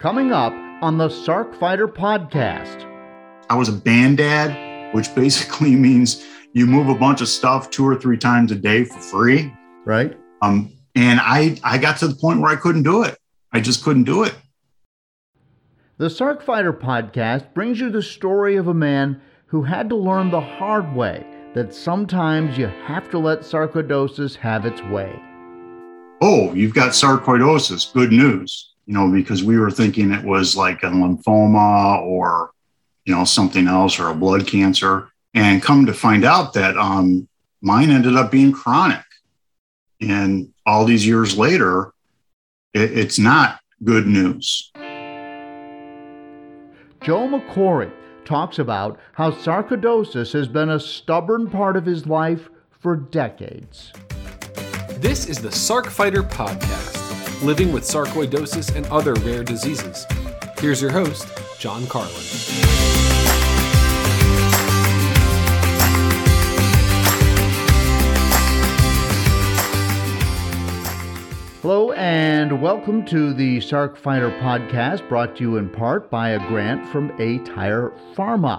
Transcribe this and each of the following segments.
Coming up on the Sarc Fighter podcast. I was a band dad, which basically means you move a bunch of stuff two or three times a day for free. Right. Um, and I, I got to the point where I couldn't do it. I just couldn't do it. The Sarc Fighter podcast brings you the story of a man who had to learn the hard way that sometimes you have to let sarcoidosis have its way. Oh, you've got sarcoidosis. Good news. You know, because we were thinking it was like a lymphoma or, you know, something else or a blood cancer. And come to find out that um, mine ended up being chronic. And all these years later, it, it's not good news. Joe McCory talks about how sarcoidosis has been a stubborn part of his life for decades. This is the Sarc Fighter Podcast, living with sarcoidosis and other rare diseases. Here's your host, John Carlin. Hello, and welcome to the Sarc Fighter podcast, brought to you in part by a grant from aTyr Pharma.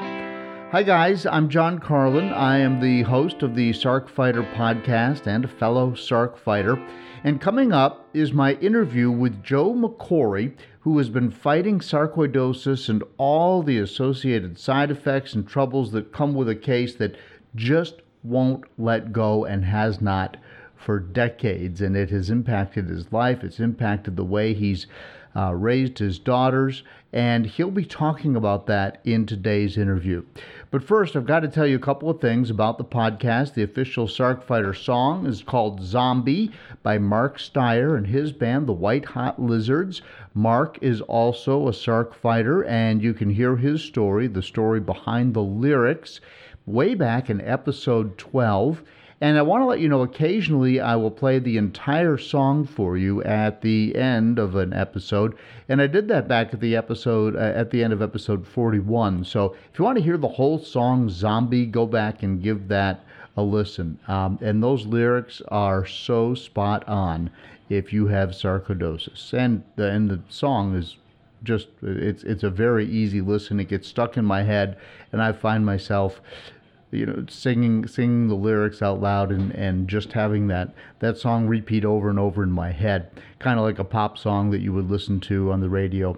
Hi, guys, I'm John Carlin. I am the host of the Sarc Fighter podcast and a fellow Sarc Fighter. And coming up is my interview with Joe McCory, who has been fighting sarcoidosis and all the associated side effects and troubles that come with a case that just won't let go and has not for decades, and it has impacted his life. It's impacted the way he's uh, raised his daughters, and he'll be talking about that in today's interview. But first, I've got to tell you a couple of things about the podcast. The official Sarc Fighter song is called Zombie by Mark Steyer and his band, the White Hot Lizards. Mark is also a Sarc Fighter, and you can hear his story, the story behind the lyrics, way back in episode 12. And I want to let you know occasionally I will play the entire song for you at the end of an episode. And I did that back at the episode, uh, at the end of episode 41. So if you want to hear the whole song Zombie, go back and give that a listen. Um, and those lyrics are so spot on if you have sarcoidosis. And the, and the song is just, it's, it's a very easy listen. It gets stuck in my head, and I find myself you know singing singing the lyrics out loud and and just having that that song repeat over and over in my head kind of like a pop song that you would listen to on the radio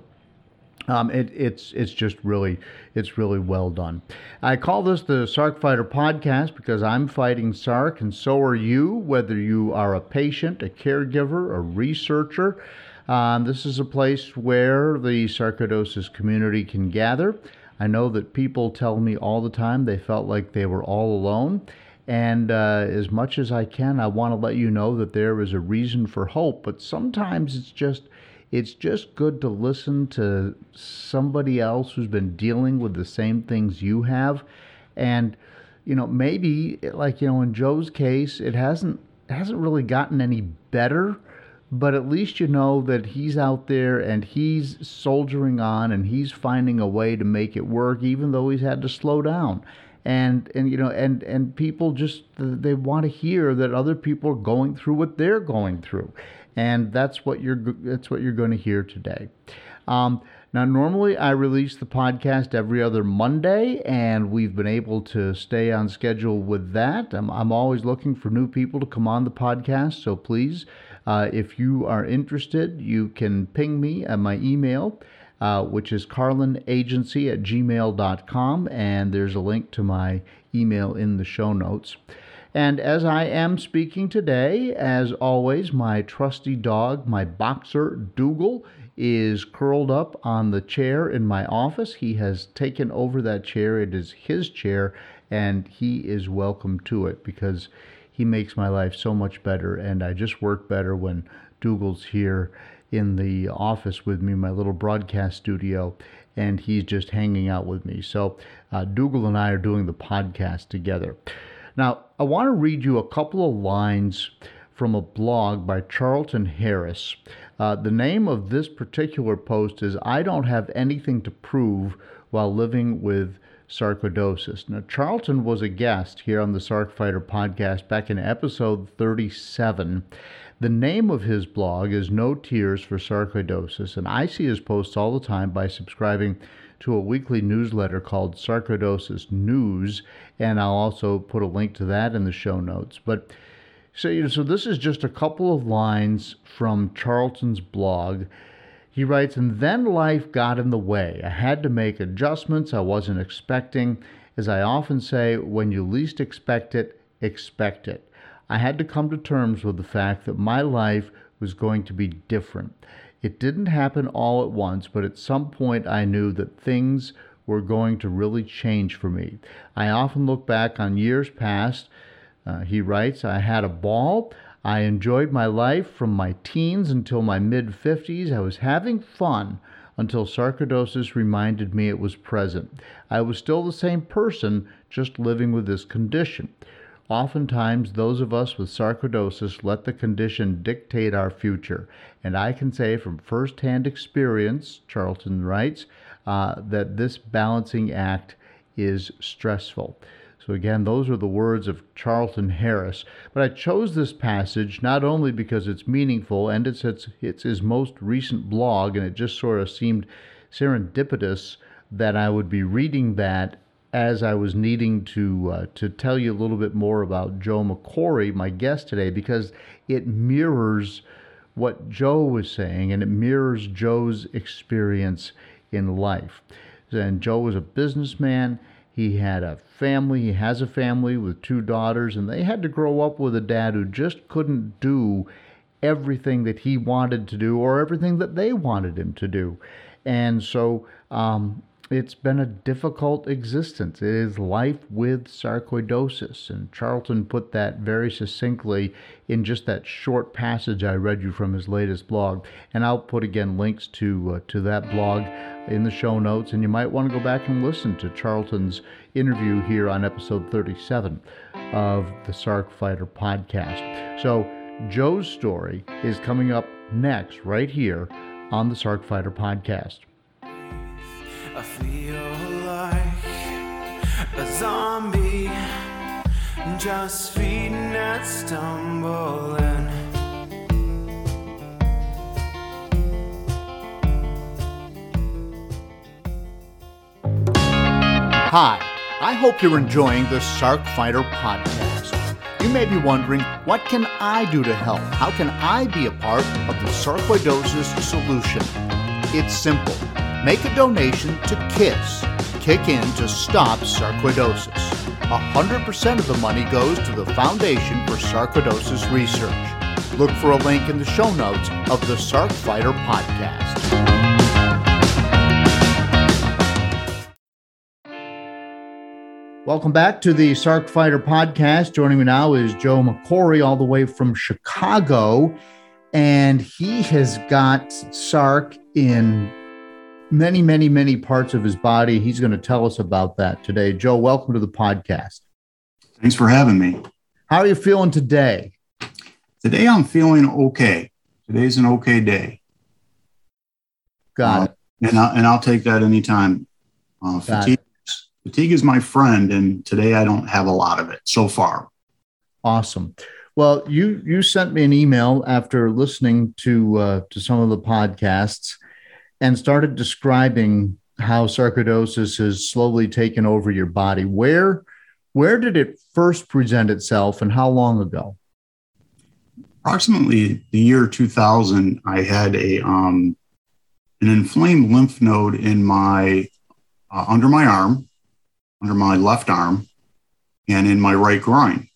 um, it, it's it's just really it's really well done. I call this the Sarc Fighter podcast because I'm fighting Sark, and so are you. Whether you are a patient, a caregiver, a researcher, um, this is a place where the sarcoidosis community can gather. I know that people tell me all the time they felt like they were all alone. And uh, as much as I can, I want to let you know that there is a reason for hope. But sometimes it's just it's just good to listen to somebody else who's been dealing with the same things you have, and you know maybe like you know in Joe's case, it hasn't it hasn't really gotten any better but at least you know that he's out there and he's soldiering on and he's finding a way to make it work even though he's had to slow down. And and you know and and people just they want to hear that other people are going through what they're going through. And that's what you're that's what you're going to hear today. Um, now normally i release the podcast every other monday and we've been able to stay on schedule with that. I'm, I'm always looking for new people to come on the podcast so please uh, if you are interested, you can ping me at my email, uh, which is carlinagency at gmail.com, and there's a link to my email in the show notes. And as I am speaking today, as always, my trusty dog, my boxer Dougal, is curled up on the chair in my office. He has taken over that chair. It is his chair, and he is welcome to it because he makes my life so much better, and I just work better when Dougal's here in the office with me, my little broadcast studio, and he's just hanging out with me. So uh, Dougal and I are doing the podcast together. Now, I want to read you a couple of lines from a blog by Charlton Harris. Uh, the name of this particular post is I Don't Have Anything to Prove While Living with sarcoidosis. Now, Charlton was a guest here on the Sarc Fighter podcast back in episode 37. The name of his blog is No Tears for Sarcoidosis, and I see his posts all the time by subscribing to a weekly newsletter called Sarcoidosis News, and I'll also put a link to that in the show notes. But so, you know, so this is just a couple of lines from Charlton's blog. He writes, and then life got in the way. I had to make adjustments I wasn't expecting. As I often say, when you least expect it, expect it. I had to come to terms with the fact that my life was going to be different. It didn't happen all at once, but at some point I knew that things were going to really change for me. I often look back on years past. Uh, he writes, I had a ball. I enjoyed my life from my teens until my mid 50s. I was having fun until sarcoidosis reminded me it was present. I was still the same person, just living with this condition. Oftentimes, those of us with sarcoidosis let the condition dictate our future. And I can say from firsthand experience, Charlton writes, uh, that this balancing act is stressful. So, again, those are the words of Charlton Harris. But I chose this passage not only because it's meaningful and it's, it's, it's his most recent blog, and it just sort of seemed serendipitous that I would be reading that as I was needing to uh, to tell you a little bit more about Joe McCory, my guest today, because it mirrors what Joe was saying and it mirrors Joe's experience in life. And Joe was a businessman. He had a family, he has a family with two daughters, and they had to grow up with a dad who just couldn't do everything that he wanted to do or everything that they wanted him to do. And so um, it's been a difficult existence. It is life with sarcoidosis. And Charlton put that very succinctly in just that short passage I read you from his latest blog. And I'll put again links to, uh, to that blog in the show notes. And you might want to go back and listen to Charlton's interview here on episode 37 of the Sarc Fighter podcast. So, Joe's story is coming up next, right here on the Sarc Fighter podcast. I feel like a zombie, just feeding and stumbling. Hi, I hope you're enjoying the Sarc Fighter podcast. You may be wondering, what can I do to help? How can I be a part of the sarcoidosis solution? It's simple Make a donation to KISS, Kick In to Stop Sarcoidosis. 100% of the money goes to the Foundation for Sarcoidosis Research. Look for a link in the show notes of the Sarc Fighter podcast. Welcome back to the Sarc Fighter podcast. Joining me now is Joe McCory, all the way from Chicago. And he has got Sarc in many, many, many parts of his body. He's going to tell us about that today. Joe, welcome to the podcast. Thanks for having me. How are you feeling today? Today, I'm feeling okay. Today's an okay day. Got uh, it. And, I, and I'll take that anytime. Uh, fatigue, fatigue is my friend, and today I don't have a lot of it so far. Awesome. Well, you you sent me an email after listening to uh, to some of the podcasts, and started describing how sarcoidosis has slowly taken over your body. Where where did it first present itself and how long ago? Approximately the year 2000, I had a um, an inflamed lymph node in my uh, under my arm, under my left arm, and in my right groin,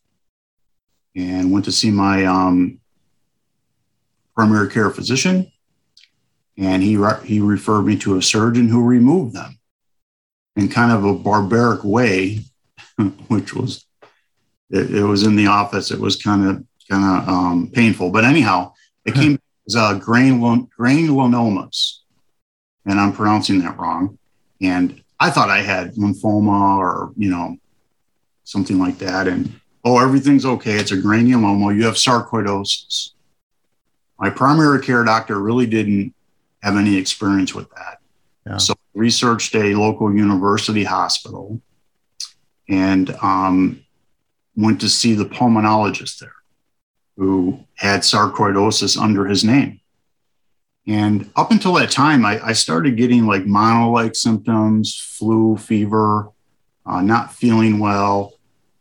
and went to see my um, primary care physician and he re- he referred me to a surgeon who removed them in kind of a barbaric way, which was it, it, was in the office. It was kind of kind of um, painful, but anyhow, it came as uh, granul- granulomas, and I'm pronouncing that wrong. And I thought I had lymphoma or you know something like that, and oh everything's okay. It's a granuloma. You have sarcoidosis. My primary care doctor really didn't have any experience with that. Yeah. So I researched a local university hospital and um, went to see the pulmonologist there who had sarcoidosis under his name. And up until that time, I, I started getting like mono like symptoms, flu, fever, uh, not feeling well.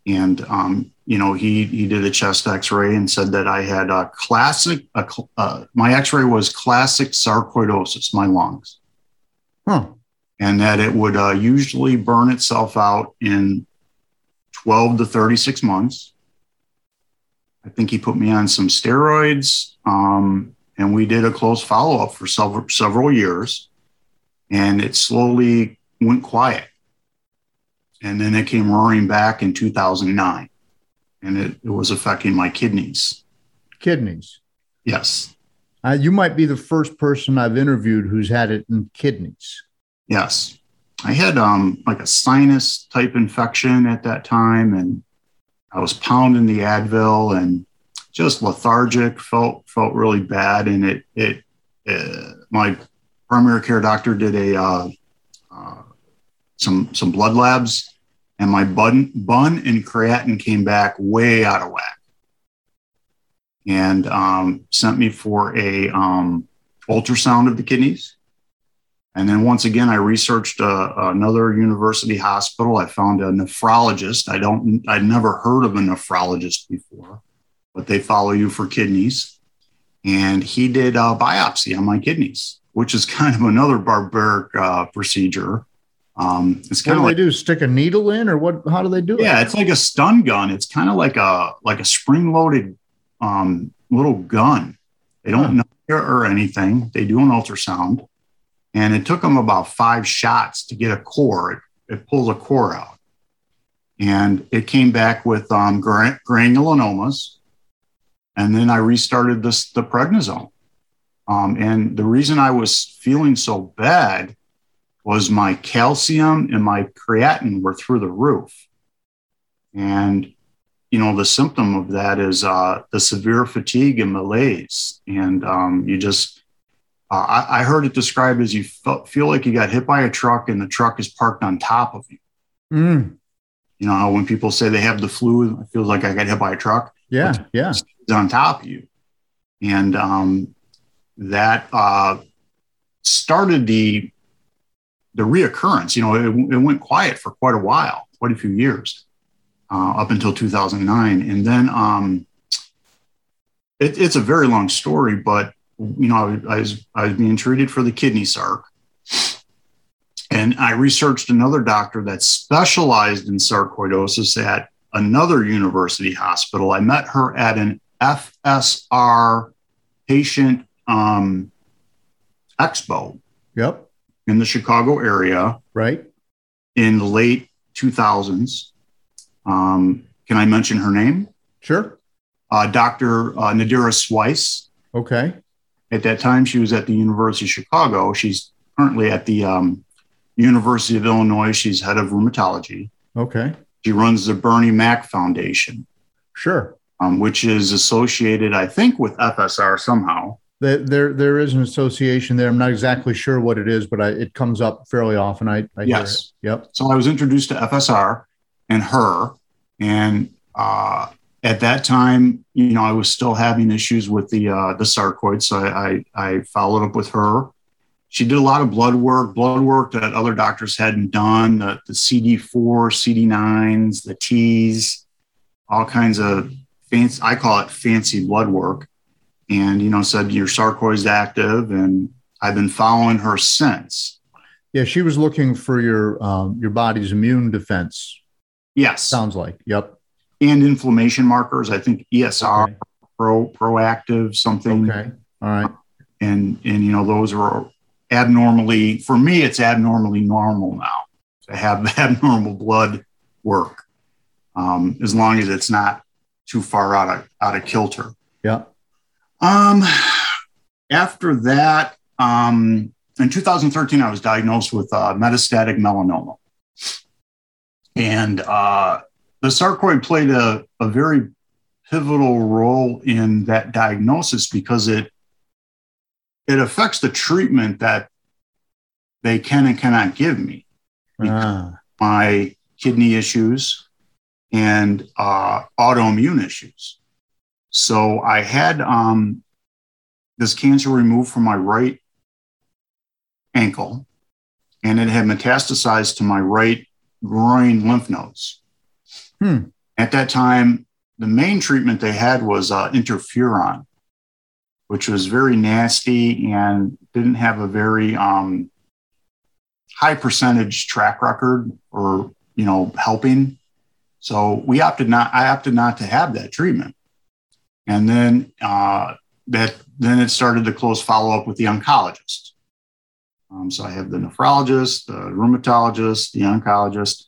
And, um, you know, he, he did a chest x ray and said that I had a classic, a, uh, my x ray was classic sarcoidosis, my lungs, Huh. and that it would uh, usually burn itself out in 12 to 36 months. I think he put me on some steroids. Um, and we did a close follow up for several, several years. And it slowly went quiet. And then it came roaring back in 2009. And it, it was affecting my kidneys. Kidneys. Yes. Uh, you might be the first person I've interviewed who's had it in kidneys. Yes. I had um, like a sinus type infection at that time. And I was pounding the Advil and just lethargic, felt felt really bad, and it it uh, my primary care doctor did a uh, uh, some some blood labs, and my bun bun and creatinine came back way out of whack, and um, sent me for a um, ultrasound of the kidneys. And then once again, I researched uh, another university hospital. I found a nephrologist. I don't, I'd never heard of a nephrologist before but they follow you for kidneys. And he did a biopsy on my kidneys, which is kind of another barbaric uh, procedure. Um, it's What kind do of they like do? Stick a needle in, or what? How do they do it? yeah, it's like a stun gun. It's kind of like a like a spring loaded um, little gun. They don't Huh. know or anything. They do an ultrasound, and it took them about five shots to get a core. It, it pulls a core out, and it came back with um, gra- granulomas. And then I restarted this the prednisone. Um, and the reason I was feeling so bad was my calcium and my creatinine were through the roof. And, you know, the symptom of that is uh, the severe fatigue and malaise. And um, you just, uh, I, I heard it described as you feel like you got hit by a truck and the truck is parked on top of you. Mm, You know, when people say they have the flu, it feels like I got hit by a truck yeah, yeah. is on top of you. And um, that uh, started the the reoccurrence. You know, it, it went quiet for quite a while, quite a few years, uh, up until 2009, and then um, it, it's a very long story. But you know, I, I was I was being treated for the kidney sarc, and I researched another doctor that specialized in sarcoidosis at another university hospital. I met her at an FSR patient um, expo Yep. in the Chicago area Right. in the late 2000s. Um, can I mention her name? Sure. Uh, Dr. Uh, Nadera Sweiss. Okay. At that time, she was at the University of Chicago. She's currently at the um, University of Illinois. She's head of rheumatology. Okay. She runs the Bernie Mac Foundation. Sure. um, which is associated, I think, with FSR somehow. There, there, there is an association there. I'm not exactly sure what it is, but I, it comes up fairly often. I, I Yes. Yep. So I was introduced to FSR and her, and uh, at that time, you know, I was still having issues with the uh, the sarcoid, so I, I I followed up with her. She did a lot of blood work, blood work that other doctors hadn't done, the, the CD4, CD9s, the Ts, all kinds of fancy, I call it fancy blood work. And, you know, said your sarcoid's active. And I've been following her since. Yeah. She was looking for your, um, your body's immune defense. Yes. Sounds like. Yep. and inflammation markers. I think ESR, Okay. pro, proactive, something. Okay. All right. And, and, you know, those are abnormally, for me, it's abnormally normal now to have abnormal blood work. Um, as long as it's not too far out of, out of kilter. Yeah. Um, after that, um, in 2013, I was diagnosed with uh, metastatic melanoma. And uh, the sarcoid played a, a very pivotal role in that diagnosis because it it affects the treatment that they can and cannot give me Ah, my kidney issues and uh, autoimmune issues. So I had um, this cancer removed from my right ankle, and it had metastasized to my right groin lymph nodes. Hmm. At that time, the main treatment they had was uh, interferon, which was very nasty and didn't have a very um, high percentage track record or you know helping. So we opted not. I opted not to have that treatment, and then uh, that then it started the close follow up with the oncologist. Um, so I have the nephrologist, the rheumatologist, the oncologist,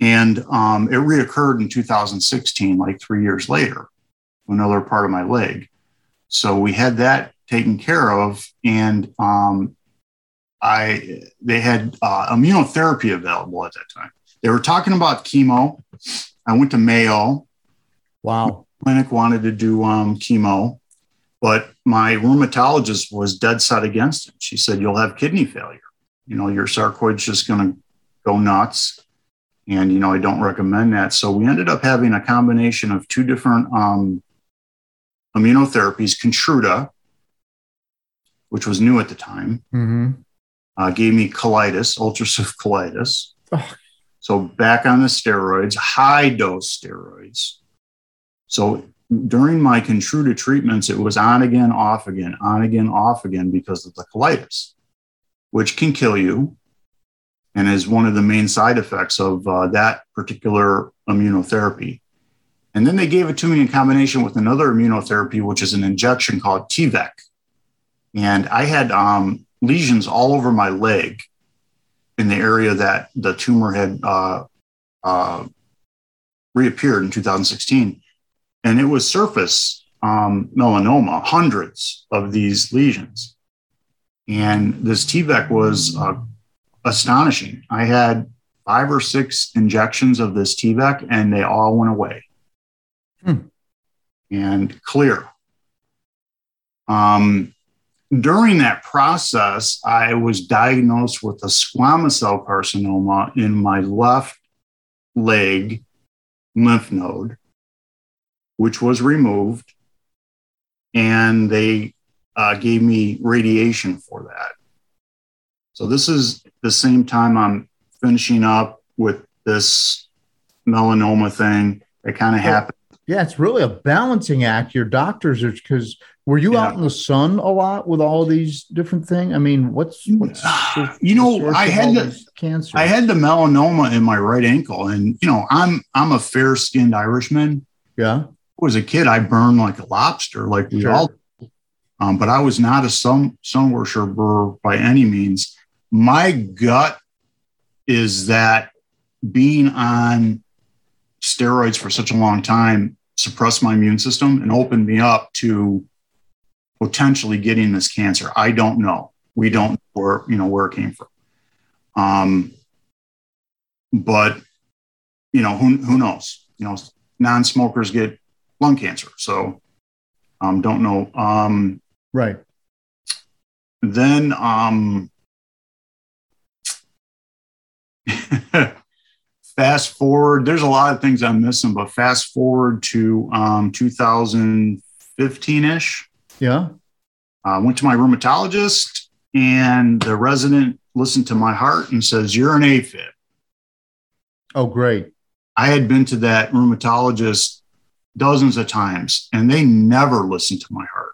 and um, it reoccurred in 2016, like three years later, another part of my leg. So we had that taken care of, and um, I they had uh, immunotherapy available at that time. They were talking about chemo. I went to Mayo wow. clinic, wanted to do um, chemo, but my rheumatologist was dead set against it. She said, "You'll have kidney failure. You know, your sarcoid's just going to go nuts." And you know, I don't recommend that. So we ended up having a combination of two different um, immunotherapies, Keytruda, which was new at the time, hmm uh, gave me colitis, ulcerative colitis. Oh. So back on the steroids, high dose steroids. So during my Keytruda treatments, it was on again, off again, on again, off again because of the colitis, which can kill you and is one of the main side effects of uh, that particular immunotherapy. And then they gave it to me in combination with another immunotherapy, which is an injection called TVEC. And I had um, lesions all over my leg in the area that the tumor had uh, uh, reappeared in 2016. And it was surface um, melanoma, hundreds of these lesions. And this TVEC was uh, astonishing. I had five or six injections of this TVEC and they all went away Hmm. and clear. Um, during that process, I was diagnosed with a squamous cell carcinoma in my left leg lymph node, which was removed, and they uh, gave me radiation for that. So, this is the same time I'm finishing up with this melanoma thing that kind of happened. Yeah, it's really a balancing act. Your doctors are because were you Yeah. out in the sun a lot with all these different things? I mean, what's what's the- You know, I had the- these cancers? I had the melanoma in my right ankle, and you know, I'm I'm a fair skinned Irishman. yeah. was a kid, I burned like a lobster, like we Sure. all. Um, but I was not a sun sun worshiper by any means. My gut is that being on steroids for such a long time suppressed my immune system and opened me up to potentially getting this cancer. I don't know. We don't know where you know where it came from. Um, but you know who who knows? You know, non-smokers get lung cancer. So um, don't know. Um, Right. then um, fast forward, there's a lot of things I'm missing, but fast forward to um, 2015 ish. Yeah. I went to my rheumatologist, and the resident listened to my heart and says, You're an AFib. Oh, great. I had been to that rheumatologist dozens of times and they never listened to my heart.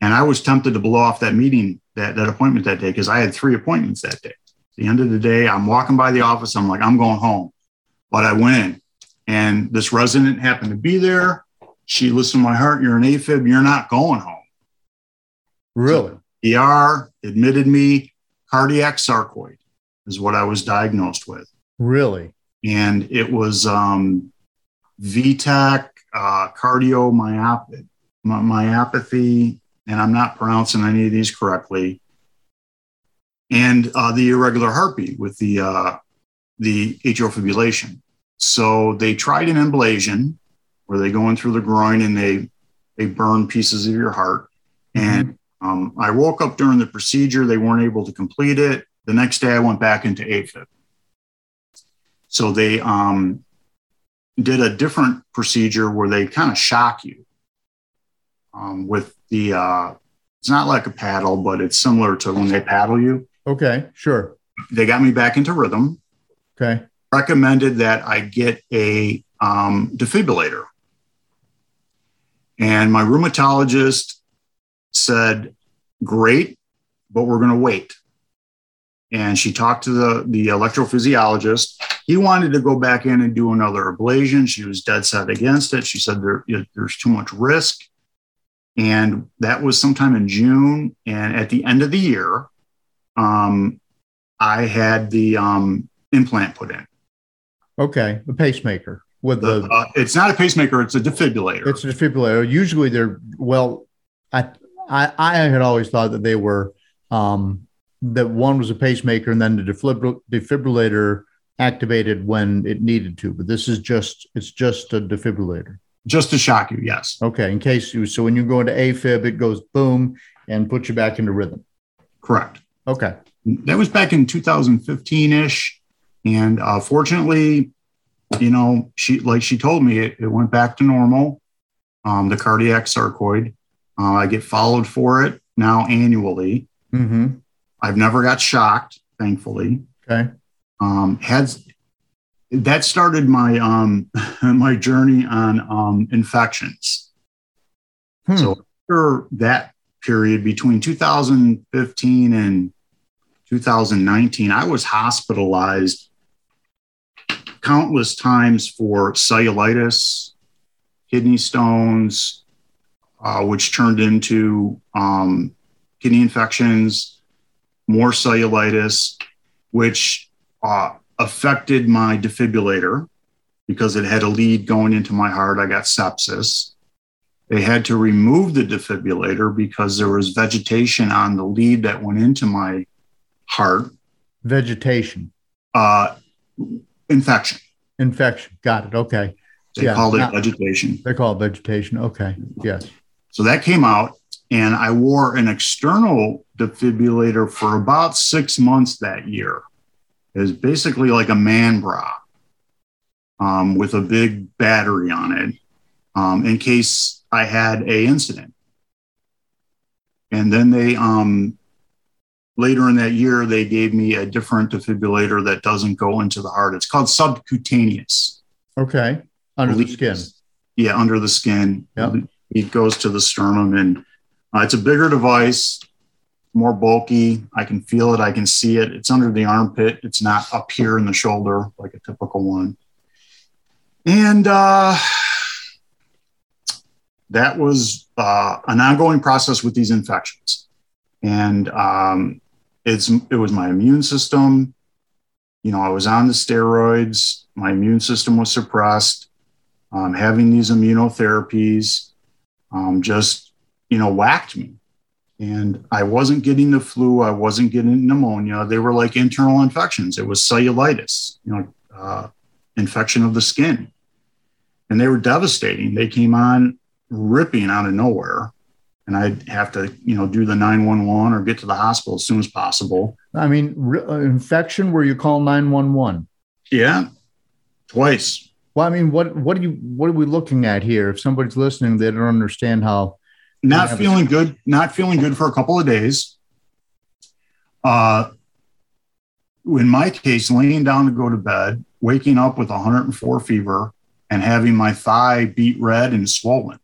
And I was tempted to blow off that meeting, that, that appointment that day, because I had three appointments that day. The end of the day, I'm walking by the office. I'm like, I'm going home. But I went in and this resident happened to be there. She listened to my heart. You're an AFib. You're not going home. Really? ER admitted me cardiac sarcoid is what I was diagnosed with. Really? and it was um, V-tach, uh, cardiomyopathy, my- myopathy, and I'm not pronouncing any of these correctly, and uh, the irregular heartbeat with the uh, the atrial fibrillation. So they tried an ablation where they go in through the groin and they they burn pieces of your heart. And um, I woke up during the procedure. They weren't able to complete it. The next day, I went back into AFib. So they um, did a different procedure where they kind of shock you um, with the, uh, it's not like a paddle, but it's similar to when they paddle you. Okay, sure. They got me back into rhythm. Okay. Recommended that I get a um, defibrillator. And my rheumatologist said, Great, but we're going to wait. And she talked to the, the electrophysiologist. He wanted to go back in and do another ablation. She was dead set against it. She said there, there's too much risk. And that was sometime in June. And at the end of the year, um, I had the um, implant put in. Okay, the pacemaker with the. the uh, it's not a pacemaker; it's a defibrillator. It's a defibrillator. Usually, they're well. I I I had always thought that they were um, that one was a pacemaker and then the defibrillator activated when it needed to. But this is just it's just a defibrillator. Just to shock you, yes. Okay, in case you so when you go into AFib, it goes boom and puts you back into rhythm. Correct. Okay. That was back in 2015 ish. And uh, fortunately, you know, she like she told me it, it went back to normal. Um, the cardiac sarcoid. Uh, I get followed for it now annually. Mm-hmm. I've never got shocked, thankfully. Okay. Um, had that started my um, my journey on um, infections. Hmm. So after that period between 2015 and 2019, I was hospitalized countless times for cellulitis, kidney stones, uh, which turned into um, kidney infections, more cellulitis, which uh, affected my defibrillator because it had a lead going into my heart. I got sepsis. They had to remove the defibrillator because there was vegetation on the lead that went into my heart. Vegetation. Uh, infection. Infection. Got it. Okay. They yeah, called it not, vegetation. They call it vegetation. Okay. Yes. So that came out, and I wore an external defibrillator for about six months that year. It was basically like a man bra um, with a big battery on it um, in case I had a incident. And then they um, later in that year, they gave me a different defibrillator that doesn't go into the heart. It's called subcutaneous. Okay. Under the skin. Yeah, under the skin. Yep. It goes to the sternum and uh, it's a bigger device, more bulky. I can feel it. I can see it. It's under the armpit. It's not up here in the shoulder like a typical one. And uh, that was uh, an ongoing process with these infections. And um, it's it was my immune system. You know, I was on the steroids. My immune system was suppressed. Um, having these immunotherapies um, just you know whacked me, and I wasn't getting the flu. I wasn't getting pneumonia. They were like internal infections. It was cellulitis. You know, uh, infection of the skin, and they were devastating. They came on ripping out of nowhere and I'd have to, you know, do the 911 or get to the hospital as soon as possible. I mean, re- uh, infection where you call 911. Yeah, twice. Well, I mean, what what are you what are we looking at here? If somebody's listening, they don't understand how. Not feeling a- good. Not feeling good for a couple of days. Uh, in my case, laying down to go to bed, waking up with 104 fever, and having my thigh beat red and swollen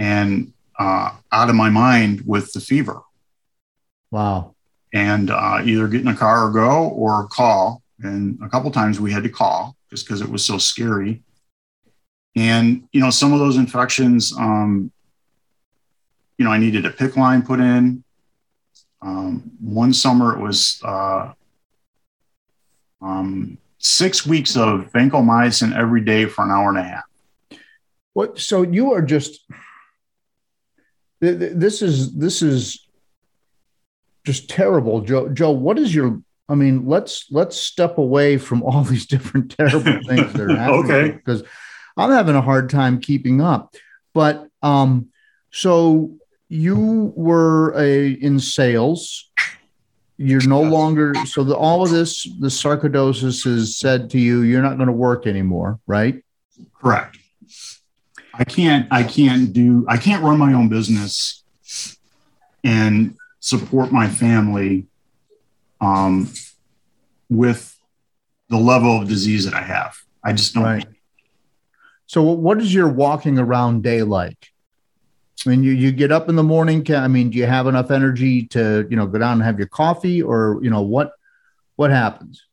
and uh, out of my mind with the fever. Wow. And uh, either get in a car or go or call. And a couple times we had to call just because it was so scary. And, you know, some of those infections, um, you know, I needed a PICC line put in. Um, one summer it was uh, um, six weeks of vancomycin every day for an hour and a half. What? So you are just this is this is just terrible, Joe. Joe, what is your? I mean, let's let's step away from all these different terrible things that are happening. okay. Because I'm having a hard time keeping up. But um, so you were a in sales. you're no longer so the, all of this the sarcoidosis has said to you you're not going to work anymore right Correct. I can't I can't do I can't run my own business and support my family um, with the level of disease that I have. I just don't. right so what is your walking around day like i mean you, you get up in the morning can, i mean do you have enough energy to you know go down and have your coffee or you know what what happens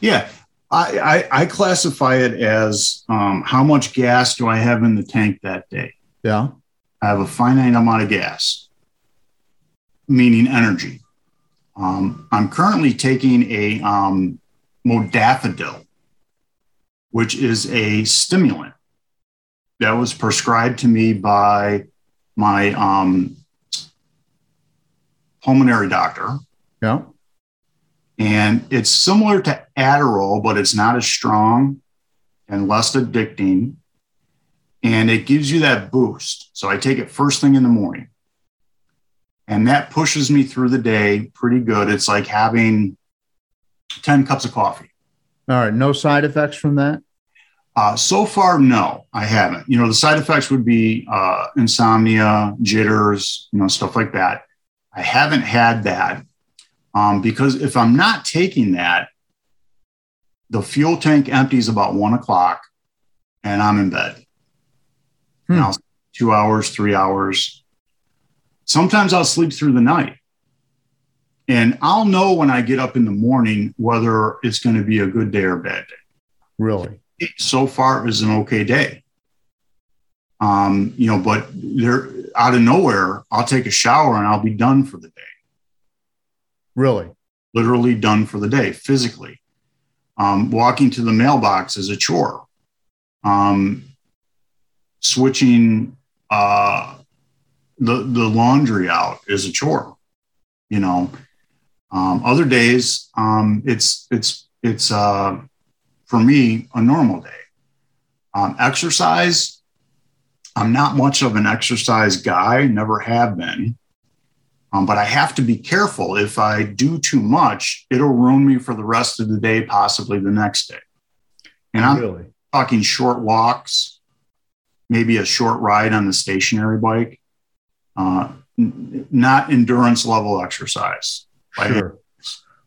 Yeah, I, I, I classify it as um, how much gas do I have in the tank that day. yeah I have a finite amount of gas, meaning energy. Um, I'm currently taking a um, modafinil, which is a stimulant that was prescribed to me by my um, pulmonary doctor. yeah And it's similar to Adderall, but it's not as strong and less addicting. And it gives you that boost. So I take it first thing in the morning. And that pushes me through the day pretty good. It's like having 10 cups of coffee. all right no side effects from that Uh, so far, no, I haven't. You know, the side effects would be uh, insomnia, jitters, you know, stuff like that. I haven't had that um, because if I'm not taking that, the fuel tank empties about one o'clock and I'm in bed. Hmm. And two hours, three hours. Sometimes I'll sleep through the night. And I'll know when I get up in the morning whether it's going to be a good day or a bad day really so far is an okay day. Um, you know, but there out of nowhere, I'll take a shower and I'll be done for the day, really literally done for the day physically. Um, walking to the mailbox is a chore. Um, switching uh, the the laundry out is a chore. You know, um, other days um, it's it's it's uh, for me a normal day. Um, exercise, I'm not much of an exercise guy, never have been. Um, but I have to be careful. If I do too much, it'll ruin me for the rest of the day, possibly the next day. And I'm really talking short walks, maybe a short ride on the stationary bike, uh, n- not endurance level exercise. Sure.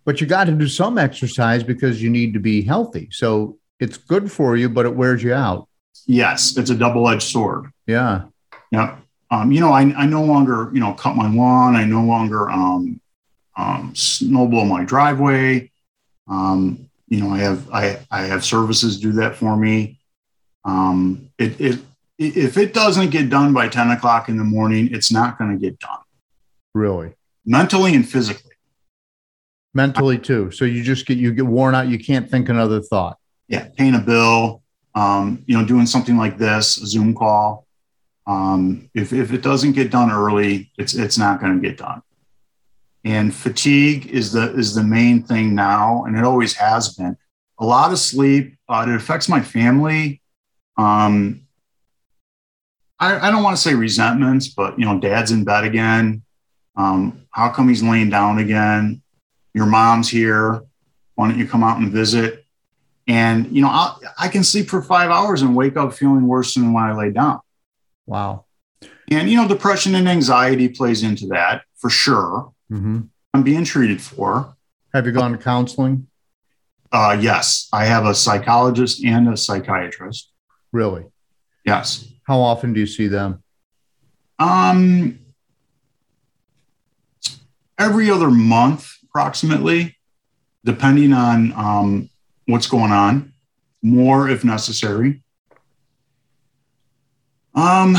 But you got to do some exercise because you need to be healthy. So it's good for you, but it wears you out. Yes, it's a double edged sword. Yeah. Yeah. Um, you know, I, I no longer, you know, cut my lawn. I no longer um, um, snowball my driveway. Um, you know, I have I, I have services do that for me. Um, it, it if it doesn't get done by 10 o'clock in the morning, it's not going to get done Really. mentally and physically. Mentally too. So you just get you get worn out. You can't think another thought. Yeah, paying a bill, um, you know, doing something like this, a Zoom call. Um, if, if it doesn't get done early, it's it's not going to get done. And fatigue is the is the main thing now, and it always has been. A lot of sleep. Uh, it affects my family. Um, I, I don't want to say resentments, but you know, dad's in bed again. Um, how come he's laying down again? Your mom's here. Why don't you come out and visit? And you know, I'll, I can sleep for five hours and wake up feeling worse than when I lay down. Wow. And you know, depression and anxiety plays into that for sure. hmm I'm being treated for. Have you gone to counseling? Uh, yes, I have a psychologist and a psychiatrist. Really? Yes. How often do you see them? Um, every other month, approximately, depending on um, what's going on. More if necessary. Um,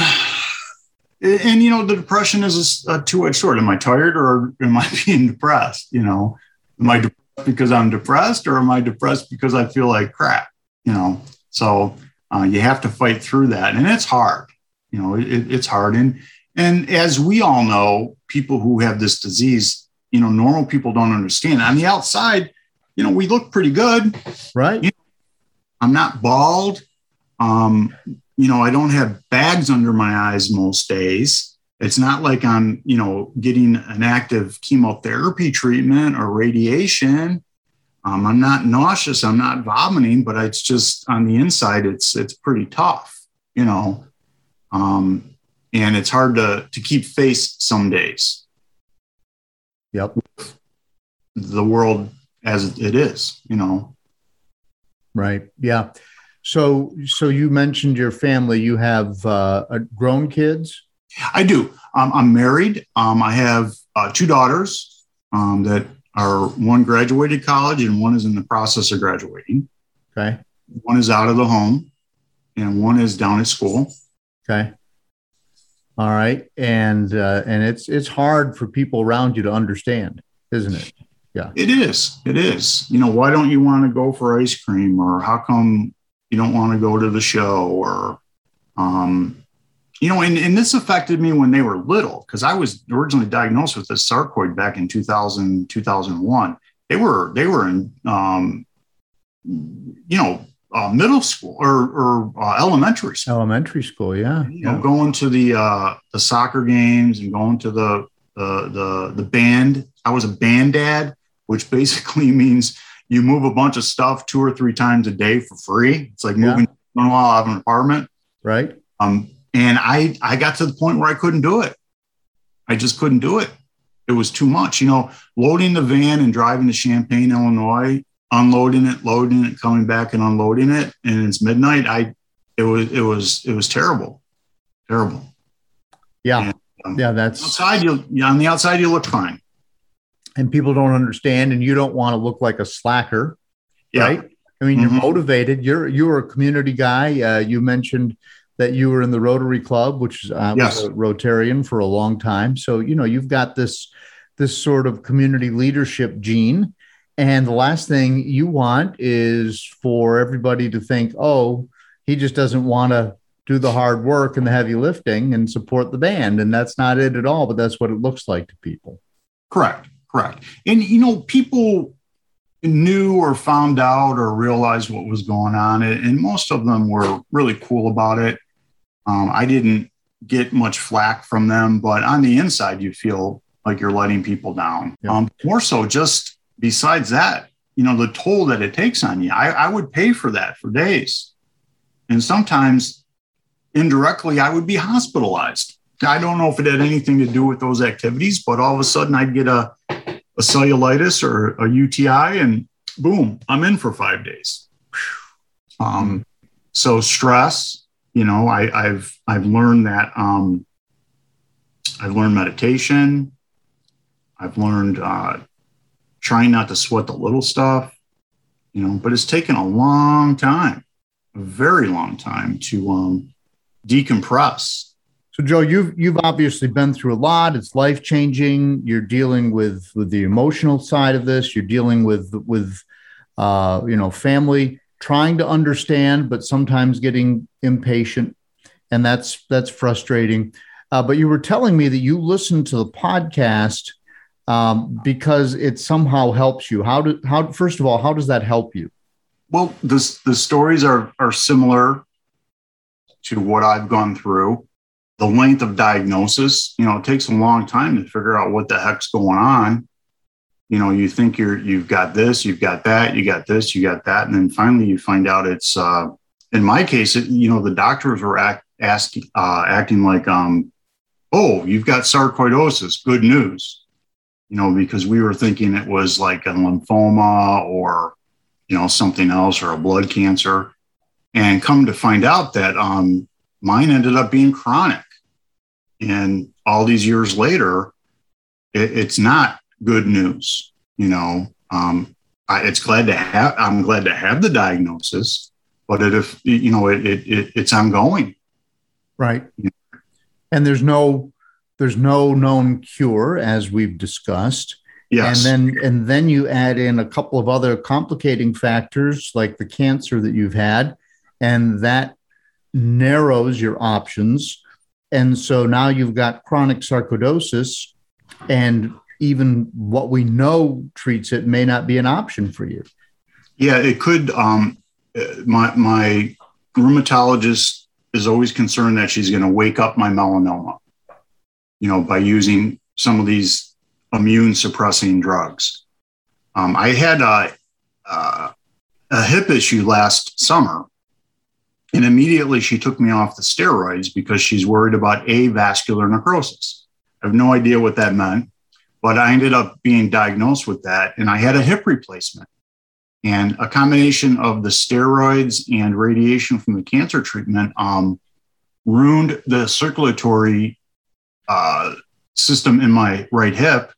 and, and, you know, the depression is a, a two-edged sword. Am I tired or am I being depressed? You know, am I depressed because I'm depressed or am I depressed because I feel like crap? You know, so uh, you have to fight through that, and it's hard. You know, it, it's hard. And and as we all know, people who have this disease, you know, normal people don't understand. On the outside, you know, we look pretty good. Right? I'm not bald. Um, you know, I don't have bags under my eyes most days. it's not like I'm, you know, getting an active chemotherapy treatment or radiation. Um, I'm not nauseous. I'm not vomiting, but it's just on the inside, it's it's pretty tough, you know. Um, and it's hard to to keep face some days. Yep. The world as it is, you know. Right. Yeah. So so you mentioned your family. You have uh, grown kids. I do. Um, I'm married. Um, I have uh, two daughters um, that are one graduated college and one is in the process of graduating. Okay. One is out of the home and one is down at school. Okay. All right. And uh, and it's it's hard for people around you to understand, isn't it? Yeah. It is. It is. You know, why don't you want to go for ice cream or how come you don't want to go to the show or um you know, and, and this affected me when they were little because I was originally diagnosed with this sarcoid back in 2000, 2001. They were, they were in, um, you know, uh, middle school or, or uh, elementary school. Elementary school, yeah. You know, going to the uh, the soccer games and going to the the the the band. I was a band dad, which basically means you move a bunch of stuff two or three times a day for free. It's like yeah. moving while I have an apartment. Right. Um, and I, I got to the point where I couldn't do it. I just couldn't do it. It was too much. You know, loading the van and driving to Champaign, Illinois, unloading it, loading it, coming back and unloading it, and it's midnight. I, it was, it was, it was terrible, terrible. Yeah, and, um, yeah. That's outside. You on the outside, you look fine, and people don't understand, and you don't want to look like a slacker, yeah. right? I mean, mm-hmm. you're motivated. You're you're a community guy. Uh, you mentioned that you were in the Rotary Club, which uh, yes. was a Rotarian for a long time. So you know you've got this this sort of community leadership gene. And the last thing you want is for everybody to think, oh, he just doesn't want to do the hard work and the heavy lifting and support the band. And that's not it at all, but that's what it looks like to people. Correct. Correct. And, you know, people knew or found out or realized what was going on. And most of them were really cool about it. Um, I didn't get much flack from them, but on the inside, you feel like you're letting people down. Yeah. Um, more so, just besides that, you know, the toll that it takes on you. I, I would pay for that for days. And sometimes indirectly, I would be hospitalized. I don't know if it had anything to do with those activities, but all of a sudden I'd get a, a cellulitis or a UTI and boom, I'm in for five days. Um, so stress, you know, I, have I've learned that um, I've learned meditation. I've learned uh, trying not to sweat the little stuff, you know, but it's taken a long time, a very long time to um, decompress. So, Joe, you've you've obviously been through a lot. It's life changing. You're dealing with with the emotional side of this. You're dealing with with uh, you know family trying to understand, but sometimes getting impatient, and that's that's frustrating. Uh, but you were telling me that you listen to the podcast um, because it somehow helps you. How do how first of all, how does that help you? Well, the the stories are are similar to what I've gone through. The length of diagnosis, you know, it takes a long time to figure out what the heck's going on. You know you think you're you've got this you've got that you got this you got that and then finally you find out it's uh, in my case it, you know the doctors were act, asking uh, acting like um oh you've got sarcoidosis good news. You know because we were thinking it was like a lymphoma or you know something else or a blood cancer. And come to find out that um mine ended up being chronic and all these years later it, it's not good news. You know, um, I, it's glad to have. I'm glad to have the diagnosis, but it, if you know, it, it, it it's ongoing. Right. And there's no there's no known cure, as we've discussed. Yes. And then and then you add in a couple of other complicating factors like the cancer that you've had, and that narrows your options. And so now you've got chronic sarcoidosis, and even what we know treats it may not be an option for you. Yeah, it could. Um, my my rheumatologist is always concerned that she's going to wake up my melanoma. you know, by using some of these immune suppressing drugs. Um, I had a, uh, a hip issue last summer, and immediately she took me off the steroids because she's worried about avascular necrosis. I have no idea what that meant, but I ended up being diagnosed with that, and I had a hip replacement. And a combination of the steroids and radiation from the cancer treatment um, ruined the circulatory uh, system in my right hip,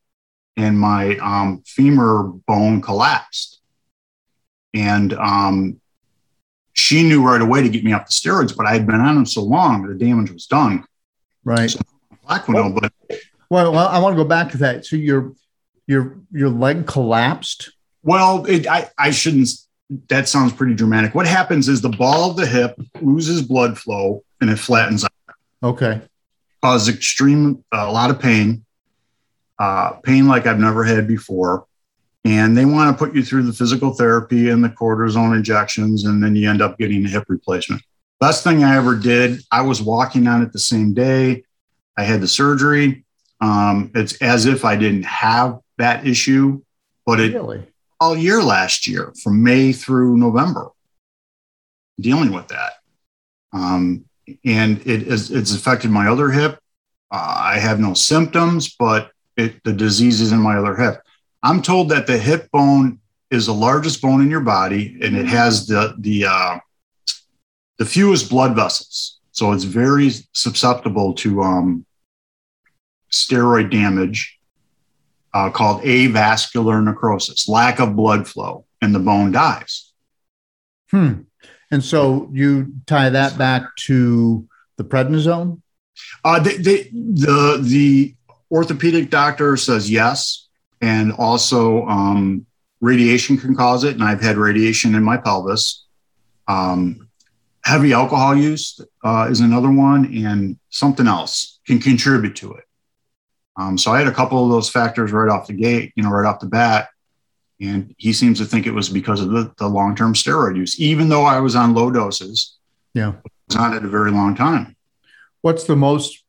and my um, femur bone collapsed. And um, she knew right away to get me off the steroids, but I had been on them so long, the damage was done. Right. So, Plaquenil, but well, well, I want to go back to that. So your your your leg collapsed. Well, it, I I shouldn't. That sounds pretty dramatic. What happens is the ball of the hip loses blood flow and it flattens out. Okay. Causes extreme uh, a lot of pain, uh, pain like I've never had before, and they want to put you through the physical therapy and the cortisone injections, and then you end up getting a hip replacement. Best thing I ever did. I was walking on it the same day. I had the surgery. Um, it's as if I didn't have that issue, but it really? all year last year from May through November dealing with that. Um, and it is, it's affected my other hip. Uh, I have no symptoms, but it, the disease is in my other hip. I'm told that the hip bone is the largest bone in your body, and it has the the uh, the fewest blood vessels, so it's very susceptible to um, steroid damage uh, called avascular necrosis, lack of blood flow, and the bone dies. Hmm. And so you tie that back to the prednisone? Uh, they, they, the, the orthopedic doctor says yes. And also, um, radiation can cause it. And I've had radiation in my pelvis. Um, heavy alcohol use uh, is another one, and something else can contribute to it. Um, so I had a couple of those factors right off the gate, you know, right off the bat. And he seems to think it was because of the, the long term steroid use, even though I was on low doses. Yeah. I was on it a very long time. What's the most,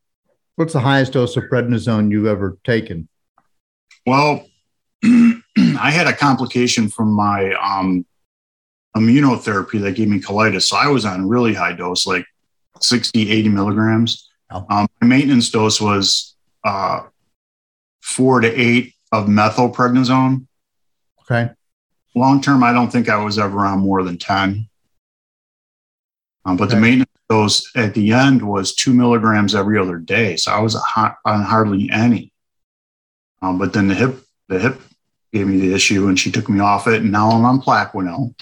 what's the highest dose of prednisone you've ever taken? Well, I had a complication from my um, immunotherapy that gave me colitis. So I was on really high dose, like 60, 80 milligrams. Oh. Um, my maintenance dose was uh, four to eight of methylprednisone. Okay. Long term, I don't think I was ever on more than 10. Um, but okay. the maintenance dose at the end was two milligrams every other day. So I was on hardly any. Um, but then the hip, the hip gave me the issue and she took me off it. And now I'm on Plaquenil.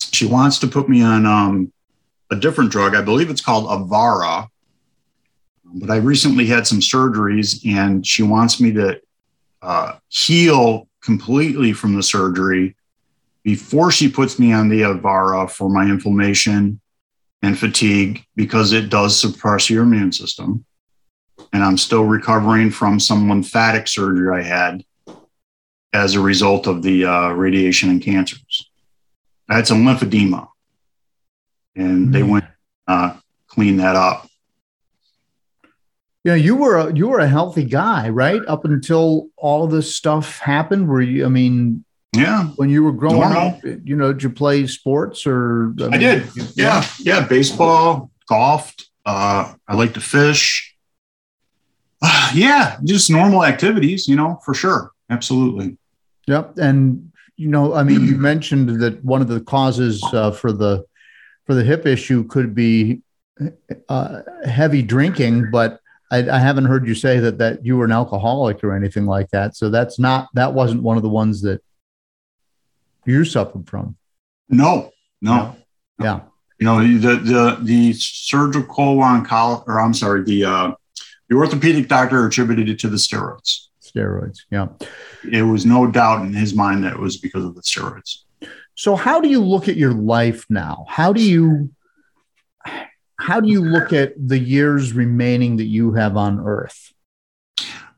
She wants to put me on um, a different drug. I believe it's called Avara but I recently had some surgeries and she wants me to uh, heal completely from the surgery before she puts me on the Avara for my inflammation and fatigue because it does suppress your immune system. And I'm still recovering from some lymphatic surgery I had as a result of the uh, radiation and cancers. I had some lymphedema, and they mm. went uh, clean that up Yeah, you were a, you were a healthy guy, right? Up until all this stuff happened. Were you? I mean, yeah. When you were growing Normal. up, you know, did you play sports or? I, mean, I did. You, yeah. yeah, baseball, golfed. Uh, I like to fish. Uh, yeah, just normal activities. You know, for sure, absolutely. Yep, and you know, I mean, you mentioned that one of the causes uh, for the for the hip issue could be uh, heavy drinking, but I, I, haven't heard you say that that you were an alcoholic or anything like that. So that's not that wasn't one of the ones that you suffered from. No, no, no. yeah. You know the the the surgical oncology, or I'm sorry, the uh, the orthopedic doctor attributed it to the steroids. Steroids, yeah. It was no doubt in his mind that it was because of the steroids. So, how do you look at your life now? How do you how do you look at the years remaining that you have on earth?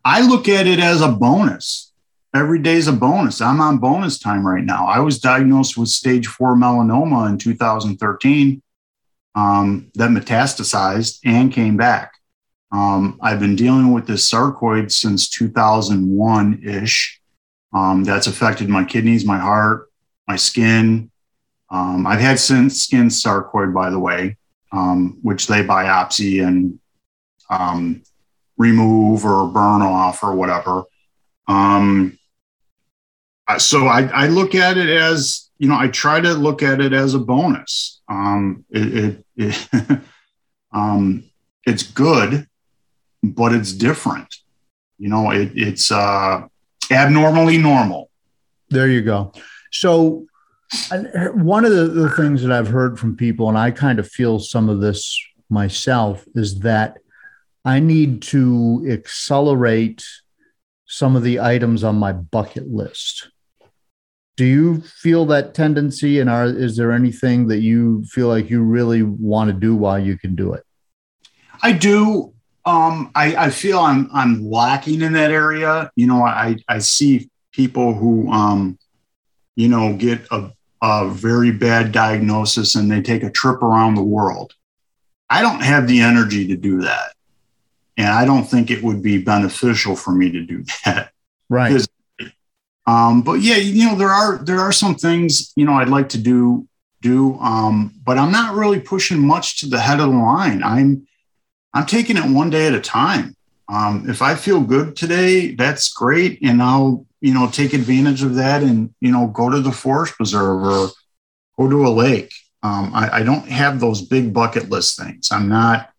I look at it as a bonus. Every day is a bonus. I'm on bonus time right now. I was diagnosed with stage four melanoma in 2013 um, that metastasized and came back. Um, I've been dealing with this sarcoid since 2001 ish. Um, that's affected my kidneys, my heart, my skin. Um, I've had skin sarcoid, by the way, um, which they biopsy and um, remove or burn off or whatever. Um, so I, I, look at it as, you know, I try to look at it as a bonus. it, it, it it's good but it's different. You know, it, it's uh, abnormally normal. There you go. So, one of the, the things that I've heard from people, and I kind of feel some of this myself, is that I need to accelerate some of the items on my bucket list. Do you feel that tendency? And are, is there anything that you feel like you really want to do while you can do it? I do. Um, I, I feel I'm I'm lacking in that area. You know, I I see people who um, you know, get a, a very bad diagnosis and they take a trip around the world. I don't have the energy to do that. And I don't think it would be beneficial for me to do that. Right. Um, but yeah, you know, there are there are some things, you know, I'd like to do do um, but I'm not really pushing much to the head of the line. I'm I'm taking it one day at a time. Um, if I feel good today, that's great, and I'll you know take advantage of that and you know go to the forest preserve or go to a lake. Um, I, I, don't have those big bucket list things. I'm not.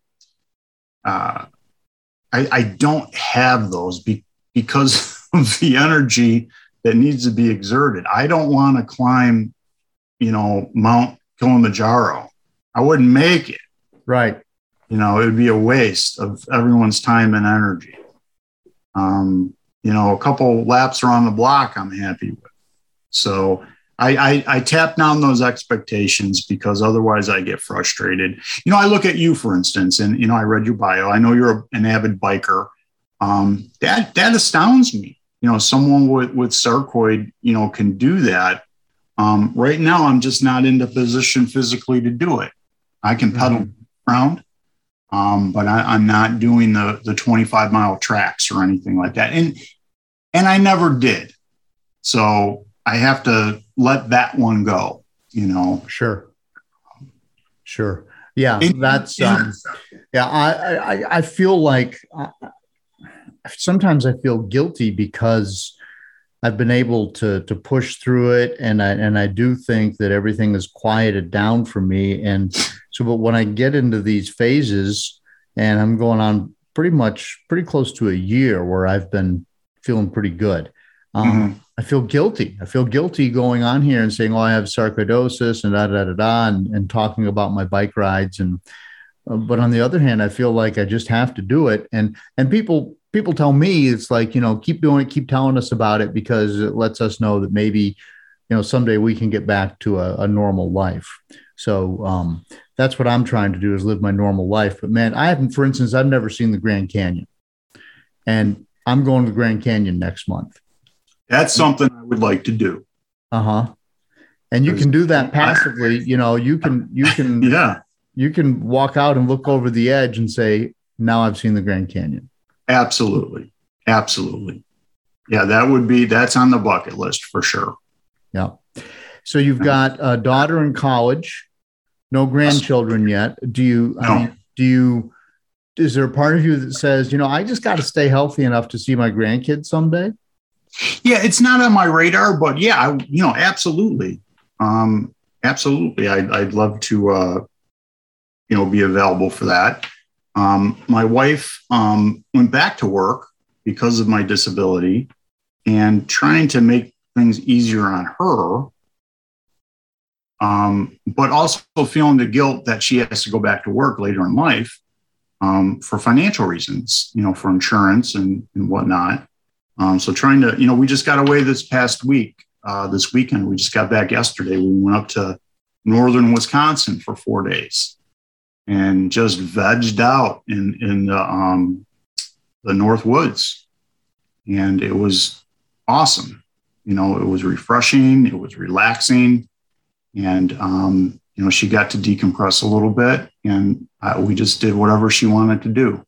Uh, I, I don't have those be, because of the energy that needs to be exerted. I don't want to climb, you know, Mount Kilimanjaro. I wouldn't make it. Right. You know, it would be a waste of everyone's time and energy. Um, you know, a couple laps around the block, I'm happy with. So I, I, I tap down those expectations because otherwise I get frustrated. You know, I look at you, for instance, and you know, I read your bio. I know you're an avid biker. Um, that that astounds me. You know, someone with with sarcoid, you know, can do that. Um, right now, I'm just not in the position physically to do it. I can pedal mm-hmm. around um, but I, am not doing the the 25 mile tracks or anything like that. And and I never did. So I have to let that one go. You know. Sure. Sure. Yeah, that's um, yeah. I, I I feel like uh, sometimes I feel guilty because I've been able to to push through it, and I and I do think that everything is quieted down for me, and so, but when I get into these phases, and I'm going on pretty much pretty close to a year where I've been feeling pretty good. Um, mm-hmm. I feel guilty. I feel guilty going on here and saying, "Oh, I have sarcoidosis," and da da da da, and, and talking about my bike rides. And uh, but on the other hand, I feel like I just have to do it. And and people people tell me it's like you know keep doing it, keep telling us about it because it lets us know that maybe you know someday we can get back to a, a normal life. So um, that's what I'm trying to do is live my normal life. But man, I haven't, for instance, I've never seen the Grand Canyon, and I'm going to the Grand Canyon next month. That's something I would like to do. Uh huh. And you can do that passively. You know, you can you can yeah you can walk out and look over the edge and say, "Now I've seen the Grand Canyon." Absolutely, absolutely. Yeah, that would be that's on the bucket list for sure. Yeah. So you've got a daughter in college, no grandchildren yet. Do you? No. I mean, do you? Is there a part of you that says, you know, I just got to stay healthy enough to see my grandkids someday? Yeah, it's not on my radar, but yeah, I, you know, absolutely, um, absolutely. I'd, I'd love to, uh, you know, be available for that. Um, my wife um, went back to work because of my disability, and trying to make things easier on her um, but also feeling the guilt that she has to go back to work later in life um, for financial reasons, you know, for insurance and, and whatnot. Um, so trying to, you know, we just got away this past week, uh, this weekend. We just got back yesterday. We went up to northern Wisconsin for four days and just vegged out in in the um, the North Woods, and it was awesome. You know, it was refreshing. It was relaxing and um, you know she got to decompress a little bit and uh, we just did whatever she wanted to do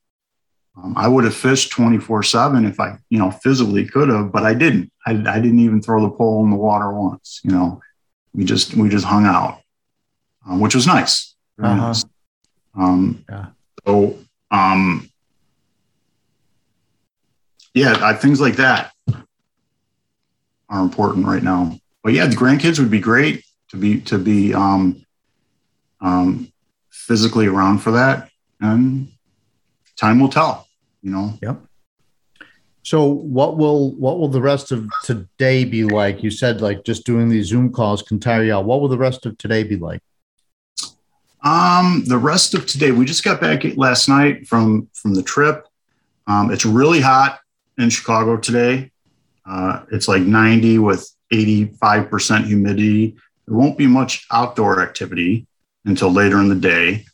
Um, I would have fished 24 seven if I, you know, physically could have, but I didn't. I, I didn't even throw the pole in the water once. You know, we just we just hung out, um, which was nice. Uh-huh. nice. Um, yeah. So, um, yeah, I, things like that are important right now. But yeah, the grandkids would be great to be to be um, um, physically around for that, and time will tell. You know. Yep. So what will what will the rest of today be like? You said like just doing these Zoom calls can tire you out. What will the rest of today be like? Um, the rest of today, we just got back last night from from the trip. Um, it's really hot in Chicago today. Uh, it's like 90 with 85% humidity. There won't be much outdoor activity until later in the day.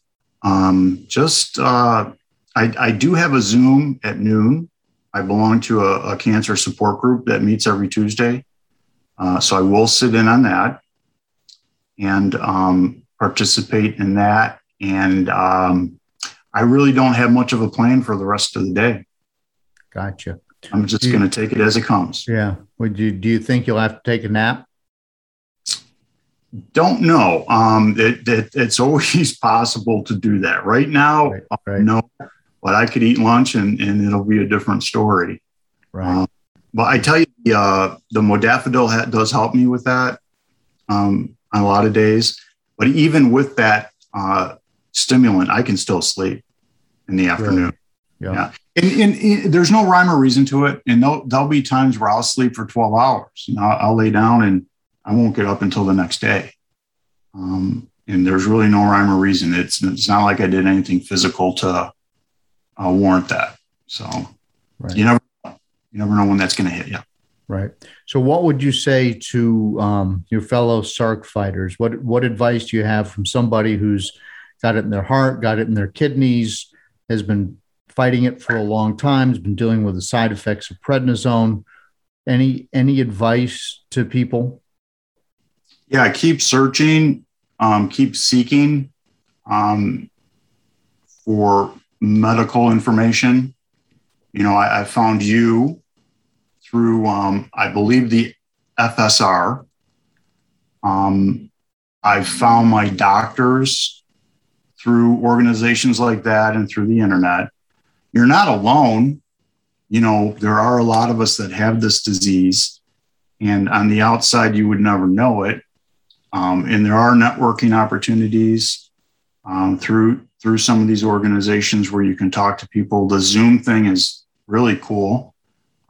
Um, just, uh, I, I, do have a Zoom at noon. I belong to a, a cancer support group that meets every Tuesday. Uh, so I will sit in on that and um, participate in that. And um, I really don't have much of a plan for the rest of the day. Gotcha. I'm just going to take it as it comes. Yeah. Would you? Do you think you'll have to take a nap? Don't know. Um, it, it, it's always possible to do that. Right now, right, right. no. But I could eat lunch and, and it'll be a different story. Right. Um, but I tell you, the, uh, the modafinil ha- does help me with that um, on a lot of days. But even with that uh, stimulant, I can still sleep in the afternoon. Really? Yeah. yeah. And, and, and, there's no rhyme or reason to it. And there'll, there'll be times where I'll sleep for 12 hours. You know, I'll, I'll lay down and I won't get up until the next day. Um, and there's really no rhyme or reason. It's, it's not like I did anything physical to uh, warrant that. So right. you never, you never know when that's going to hit you. Right. So, what would you say to um, your fellow SARC fighters? What what advice do you have from somebody who's got it in their heart, got it in their kidneys, has been fighting it for a long time, has been dealing with the side effects of prednisone. Any any advice to people? Yeah, keep searching, um, keep seeking um, for medical information. You know, I, I found you through, um, I believe, the FSR. Um, I've found my doctors through organizations like that and through the internet you're not alone. You know, there are a lot of us that have this disease, and on the outside, you would never know it. Um, and there are networking opportunities um, through through some of these organizations where you can talk to people. The Zoom thing is really cool.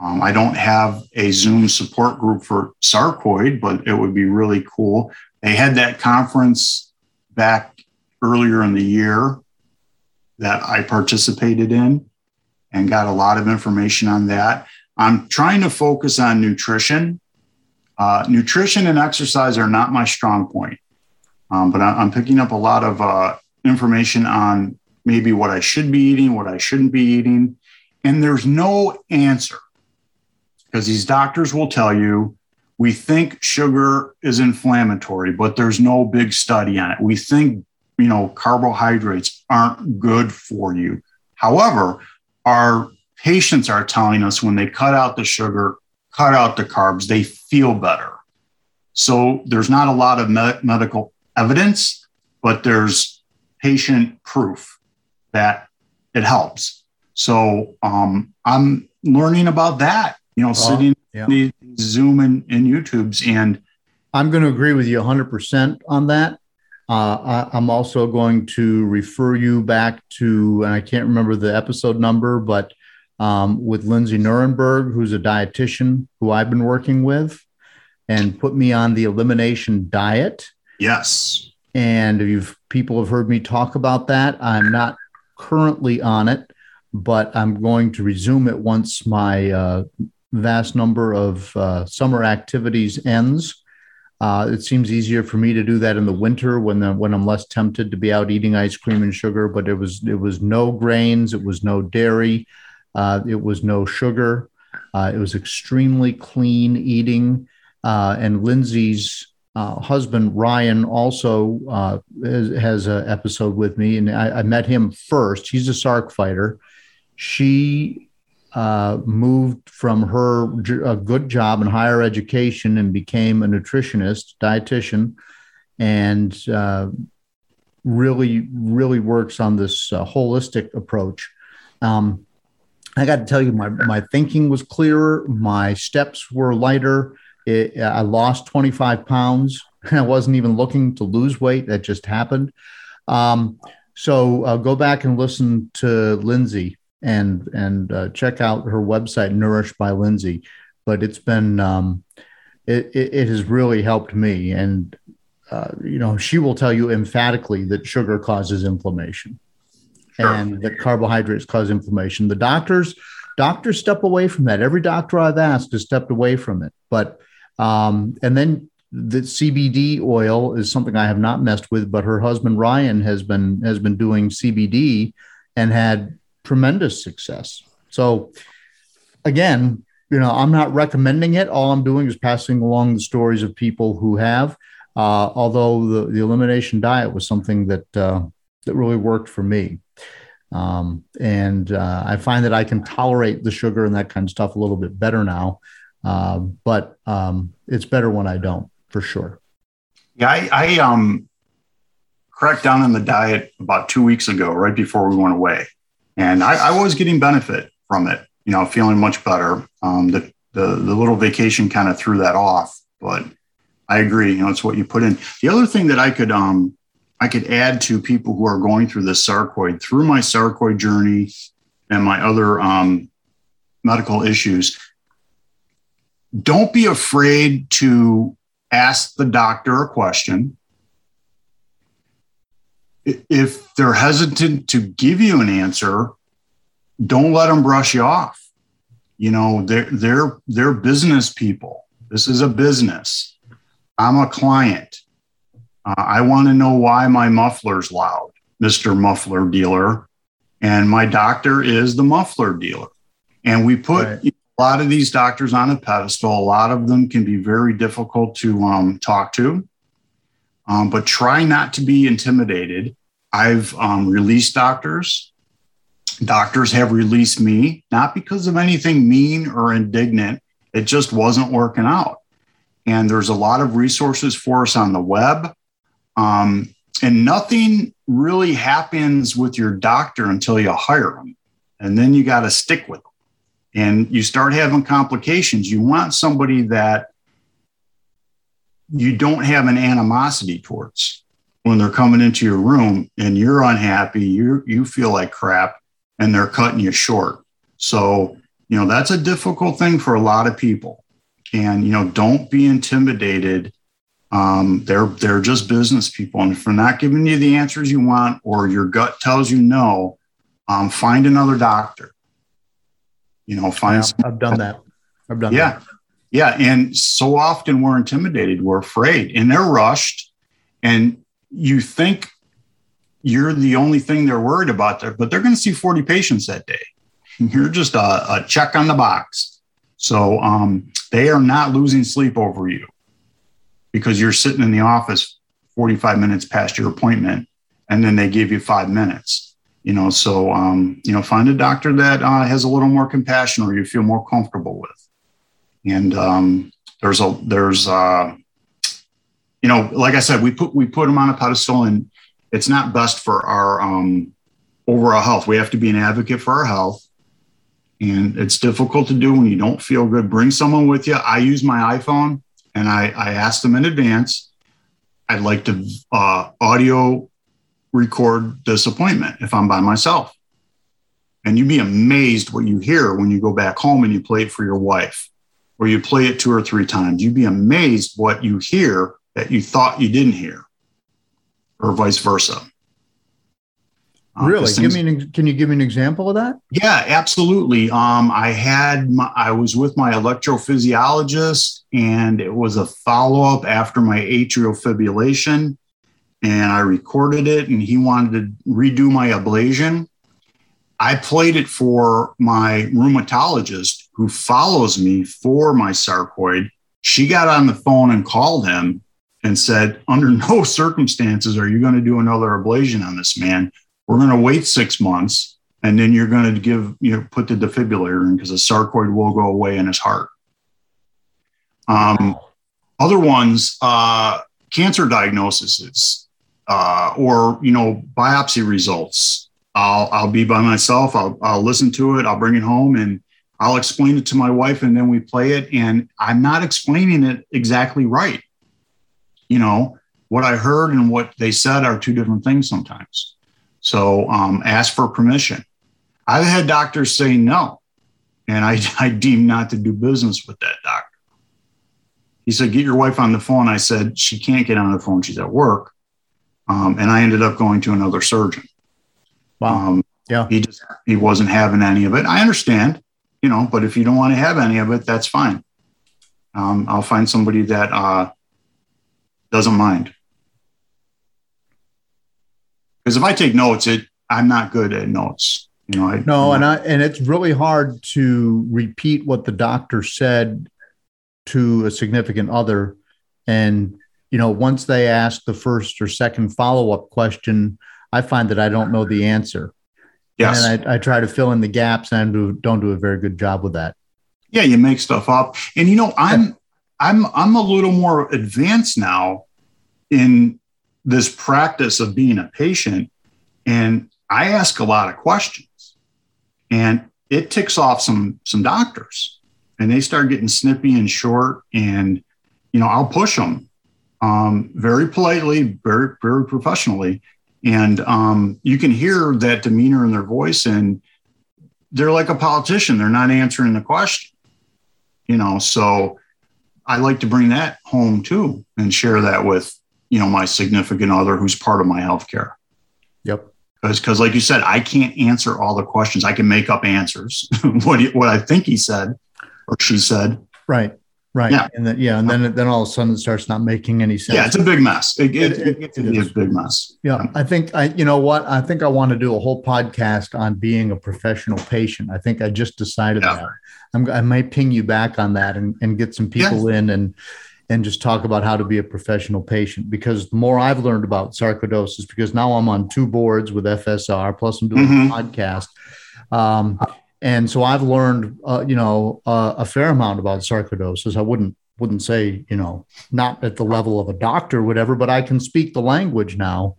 Um, I don't have a Zoom support group for sarcoid, but it would be really cool. They had that conference back earlier in the year that I participated in and got a lot of information on that. I'm trying to focus on nutrition. Uh, nutrition and exercise are not my strong point, um, but I'm picking up a lot of uh, information on maybe what I should be eating, what I shouldn't be eating. And there's no answer because these doctors will tell you we think sugar is inflammatory, but there's no big study on it. We think, you know, carbohydrates aren't good for you. However, our patients are telling us when they cut out the sugar, cut out the carbs, they feel better. So there's not a lot of med- medical evidence, but there's patient proof that it helps. So um, I'm learning about that, you know, sitting yeah. the Zoom and, and YouTubes. And I'm going to agree with you 100% on that. Uh, I, am also going to refer you back to, and I can't remember the episode number, but um, with Lindsay Nuremberg, who's a dietitian who I've been working with, and put me on the elimination diet. Yes. And if you've, people have heard me talk about that, I'm not currently on it, but I'm going to resume it once my uh, vast number of uh, summer activities ends. Uh, it seems easier for me to do that in the winter when the, when I'm less tempted to be out eating ice cream and sugar. But it was it was no grains, it was no dairy, uh, it was no sugar. Uh, it was extremely clean eating. Uh, and Lindsay's uh, husband Ryan also has, has an episode with me, and I, I met him first. He's a SARC fighter. she uh, moved from her a good job in higher education and became a nutritionist, dietitian, and uh, really, really works on this uh, holistic approach. Um, I got to tell you, my my thinking was clearer. My steps were lighter. It, I lost 25 pounds. I wasn't even looking to lose weight. That just happened. Um, so uh, go back and listen to Lindsay and and uh, check out her website, Nourished by Lindsay. But it's been um, it, it, it has really helped me, and uh, you know she will tell you emphatically that sugar causes inflammation, sure. and that carbohydrates cause inflammation. The doctors doctors step away from that. Every doctor I've asked has stepped away from it, but um, and then the CBD oil is something I have not messed with, but her husband Ryan has been has been doing CBD and had tremendous success. So again, you know, I'm not recommending it. All I'm doing is passing along the stories of people who have. Uh, although the, the elimination diet was something that uh, that really worked for me, um, and uh, I find that I can tolerate the sugar and that kind of stuff a little bit better now. Uh, but um, it's better when I don't, for sure. Yeah, I, I um cracked down on the diet about two weeks ago, right before we went away and I, I was getting benefit from it. You know, feeling much better. Um, the, the the little vacation kind of threw that off, but I agree. You know, it's what you put in. The other thing that I could um, I could add to people who are going through this sarcoid through my sarcoid journey and my other um, medical issues. Don't be afraid to ask the doctor a question if they're hesitant to give you an answer, don't let them brush you off. You know, they're they're they're business people. This is a business. I'm a client. Uh, I want to know why my muffler's loud, Mr. Muffler Dealer. And my doctor is the muffler dealer. And we put right. a lot of these doctors on a pedestal. A lot of them can be very difficult to um, talk to. Um, but try not to be intimidated. I've um, released doctors. Doctors have released me, not because of anything mean or indignant. It just wasn't working out. And there's a lot of resources for us on the web. Um, and nothing really happens with your doctor until you hire them. And then you got to stick with them. And you start having complications. You want somebody that you don't have an animosity towards when they're coming into your room and you're unhappy, you you feel like crap, and they're cutting you short. So you know that's a difficult thing for a lot of people, and you know don't be intimidated. Um, they're they're just business people, and if they're not giving you the answers you want, or your gut tells you no, um, find another doctor. You know, find. Yeah, I've done that. I've done yeah. that. Yeah, and so often we're intimidated, we're afraid, and they're rushed. And you think you're the only thing they're worried about there, but they're going to see 40 patients that day. You're just a, a check on the box. So um, they are not losing sleep over you because you're sitting in the office 45 minutes past your appointment and then they give you five minutes. You know, so um, you know, find a doctor that uh, has a little more compassion or you feel more comfortable. And um, there's a there's uh, you know, like I said, we put we put them on a pedestal, and it's not best for our um, overall health. We have to be an advocate for our health, and it's difficult to do when you don't feel good. Bring someone with you. I use my iPhone, and I I ask them in advance. I'd like to uh, audio record this appointment if I'm by myself. And you'd be amazed what you hear when you go back home and you play it for your wife or you play it two or three times. You'd be amazed what you hear that you thought you didn't hear, or vice versa. Uh, really? Give me an, can you give me an example of that? Yeah, absolutely. Um, I had my, I was with my electrophysiologist, and it was a follow up after my atrial fibrillation, and I recorded it, and he wanted to redo my ablation. I played it for my rheumatologist who follows me for my sarcoid. She got on the phone and called him and said, under no circumstances are you going to do another ablation on this man. We're going to wait six months and then you're going to give you know put the defibrillator in because the sarcoid will go away in his heart. Um, other ones, uh, cancer diagnoses uh, or you know biopsy results. I'll I'll be by myself. I'll I'll listen to it. I'll bring it home and I'll explain it to my wife, and then we play it. And I'm not explaining it exactly right. You know what I heard and what they said are two different things sometimes. So um, ask for permission. I've had doctors say no, and I, I deem not to do business with that doctor. He said, Get your wife on the phone. I said, She can't get on the phone. She's at work. Um, and I ended up going to another surgeon. Wow. Um, yeah. He just, he wasn't having any of it. I understand, you know, but if you don't want to have any of it, that's fine. Um, I'll find somebody that uh, doesn't mind. Because if I take notes, it I'm not good at notes. You know, I, no, and I and it's really hard to repeat what the doctor said to a significant other, and you know, once they ask the first or second follow up question, I find that I don't know the answer. Yes, and I, I try to fill in the gaps, and do, don't do a very good job with that. Yeah, you make stuff up, and you know, I'm I'm I'm a little more advanced now in this practice of being a patient. And I ask a lot of questions. And it ticks off some some doctors. And they start getting snippy and short. And you know I'll push them um, very politely very very professionally and um, you can hear that demeanor in their voice and they're like a politician they're not answering the question you know so I like to bring that home too and share that with you know my significant other who's part of my healthcare. Yep. Because, like you said, I can't answer all the questions. I can make up answers. what what I think he said or she said. Right. Right. Yeah. And then yeah, and then then all of a sudden it starts not making any sense. Yeah, it's a big mess. It, it, it, it, it is a big mess. Yeah. I think I you know what? I think I want to do a whole podcast on being a professional patient. I think I just decided yeah. that. I'm, i might ping you back on that and, and get some people yes. in and and just talk about how to be a professional patient because the more I've learned about sarcoidosis, because now I'm on two boards with FSR, plus I'm doing mm-hmm. a podcast. Um, and so I've learned, uh, you know, uh, a fair amount about sarcoidosis. I wouldn't wouldn't say, you know, not at the level of a doctor, or whatever, but I can speak the language now,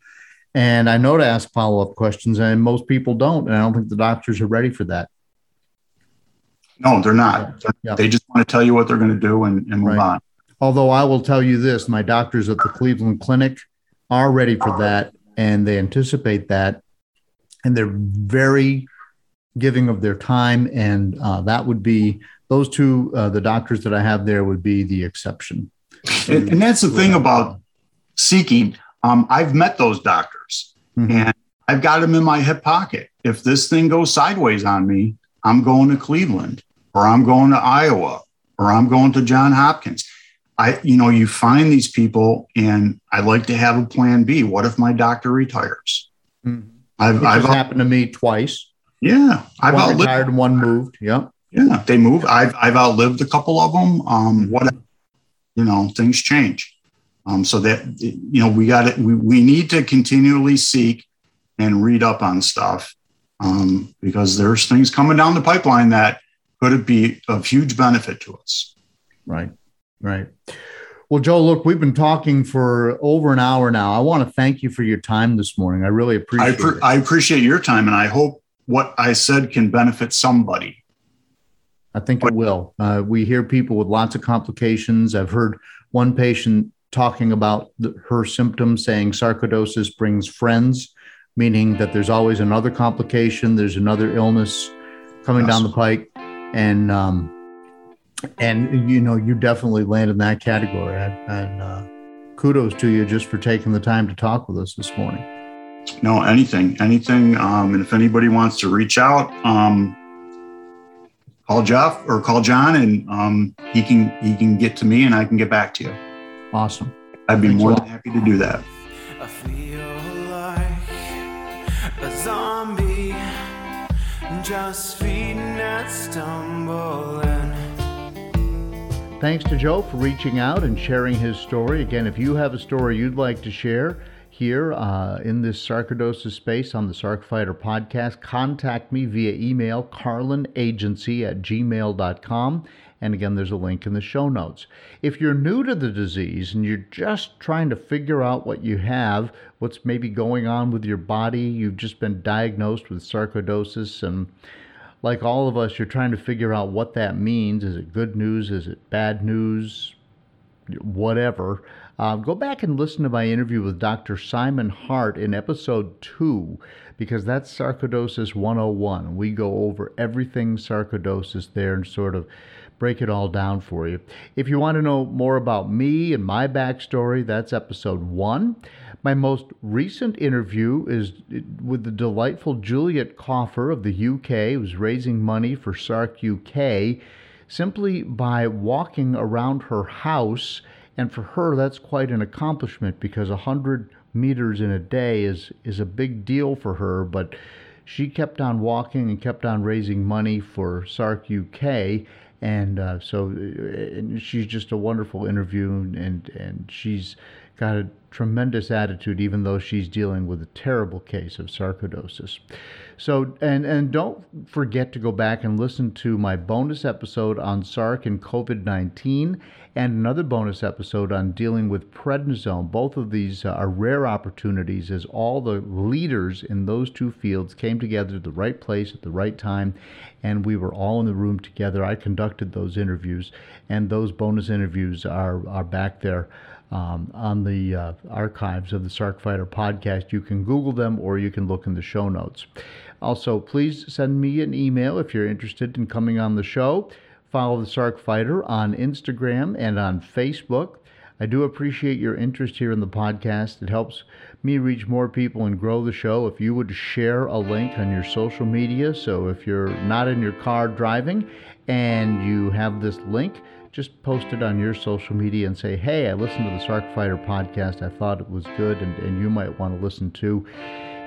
and I know to ask follow up questions, and most people don't, and I don't think the doctors are ready for that. No, they're not. Yeah. They just want to tell you what they're going to do and, and move right. on. Although I will tell you this, my doctors at the Cleveland Clinic are ready for that and they anticipate that. And they're very giving of their time. And uh, that would be those two, uh, the doctors that I have there would be the exception. And, and that's the thing about seeking. Um, I've met those doctors mm-hmm. and I've got them in my hip pocket. If this thing goes sideways on me, I'm going to Cleveland or I'm going to Iowa or I'm going to John Hopkins. I, you know, you find these people, and I like to have a plan B. What if my doctor retires? Mm-hmm. I've, I've happened to me twice. Yeah, I've one outlived, retired, one moved. Yeah, yeah, they move. I've I've outlived a couple of them. Um, what, you know, things change. Um, so that you know, we got it. We, we need to continually seek and read up on stuff um, because there's things coming down the pipeline that could be of huge benefit to us. Right. Right. Well, Joe, look, we've been talking for over an hour now. I want to thank you for your time this morning. I really appreciate I. I appreciate your time, and I hope what I said can benefit somebody. I think it will. Uh, we hear people with lots of complications. I've heard one patient talking about the, her symptoms, saying sarcoidosis brings friends, meaning that there's always another complication, there's another illness coming yes. down the pike. And um, and you know you definitely land in that category and uh, kudos to you just for taking the time to talk with us this morning no anything anything um, and if anybody wants to reach out um, call jeff or call john and um, he can he can get to me and i can get back to you awesome i'd be Thanks more than happy to do that I feel like a zombie, just feeding and stumbling. Thanks to Joe for reaching out and sharing his story. Again, if you have a story you'd like to share, here uh, in this sarcoidosis space on the Sarc Fighter podcast, contact me via email, carlinagency at gmail.com. And again, there's a link in the show notes. If you're new to the disease and you're just trying to figure out what you have, what's maybe going on with your body, you've just been diagnosed with sarcoidosis, and like all of us, you're trying to figure out what that means. Is it good news? Is it bad news? Whatever. Uh, go back and listen to my interview with Dr. Simon Hart in episode two, because that's Sarcoidosis 101. We go over everything sarcoidosis there and sort of break it all down for you. If you want to know more about me and my backstory, that's episode one. My most recent interview is with the delightful Juliet Coffer of the UK, who's raising money for SARC UK simply by walking around her house. And for her, that's quite an accomplishment because 100 meters in a day is, is a big deal for her. But she kept on walking and kept on raising money for SARC UK and uh, so and she's just a wonderful interview and and she's got a tremendous attitude even though she's dealing with a terrible case of sarcoidosis so and and don't forget to go back and listen to my bonus episode on sarc and covid-19 and another bonus episode on dealing with prednisone. Both of these uh, are rare opportunities as all the leaders in those two fields came together at the right place at the right time, and we were all in the room together. I conducted those interviews, and those bonus interviews are, are back there. Um, on the uh, archives of the Sarc Fighter podcast. You can Google them or you can look in the show notes. Also, please send me an email if you're interested in coming on the show. Follow the Sarc Fighter on Instagram and on Facebook. I do appreciate your interest here in the podcast. It helps me reach more people and grow the show. If you would share a link on your social media, so if you're not in your car driving and you have this link, just post it on your social media and say, hey, I listened to the Sarc Fighter podcast. I thought it was good and, and you might want to listen too.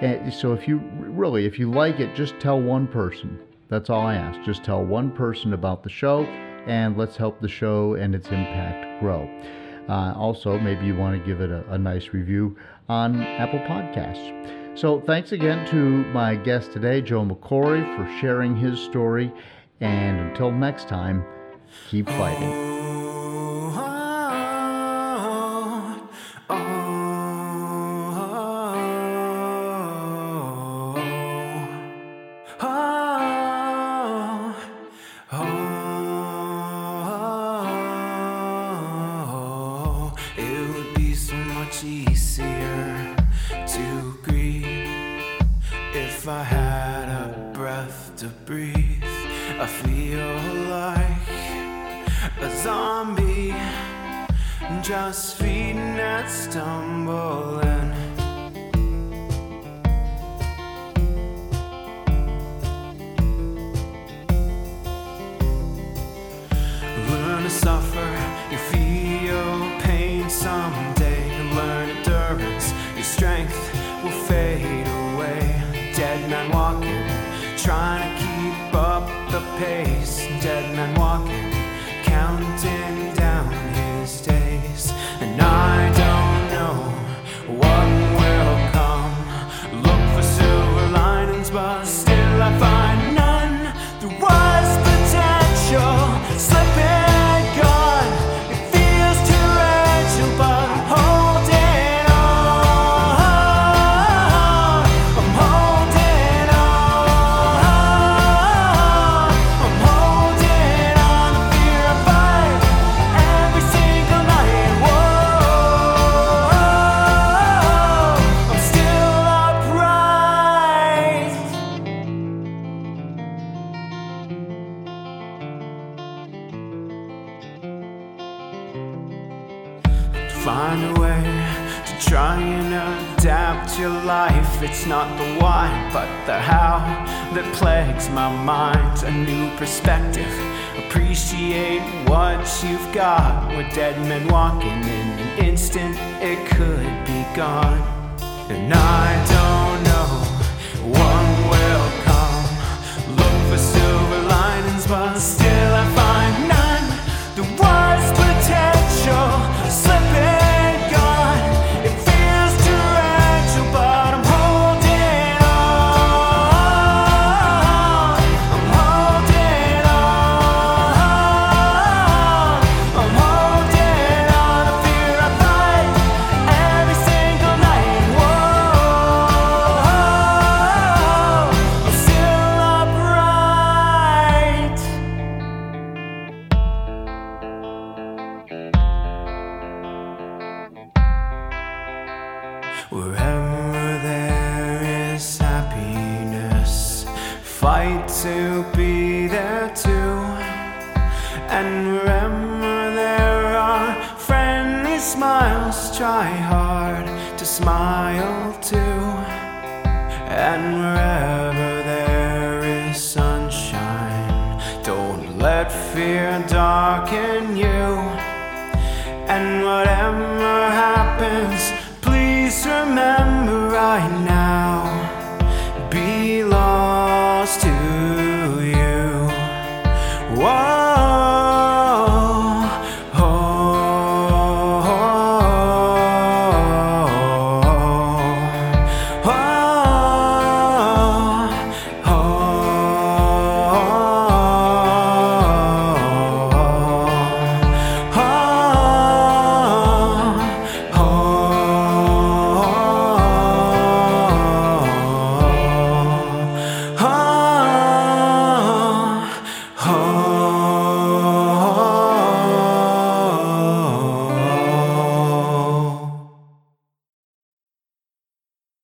And so if you really, if you like it, just tell one person. That's all I ask. Just tell one person about the show and let's help the show and its impact grow. Uh, also, maybe you want to give it a, a nice review on Apple Podcasts. So, thanks again to my guest today, Joe McCory, for sharing his story. And until next time, keep fighting. Walking in an instant, it could be gone. And I don't know what will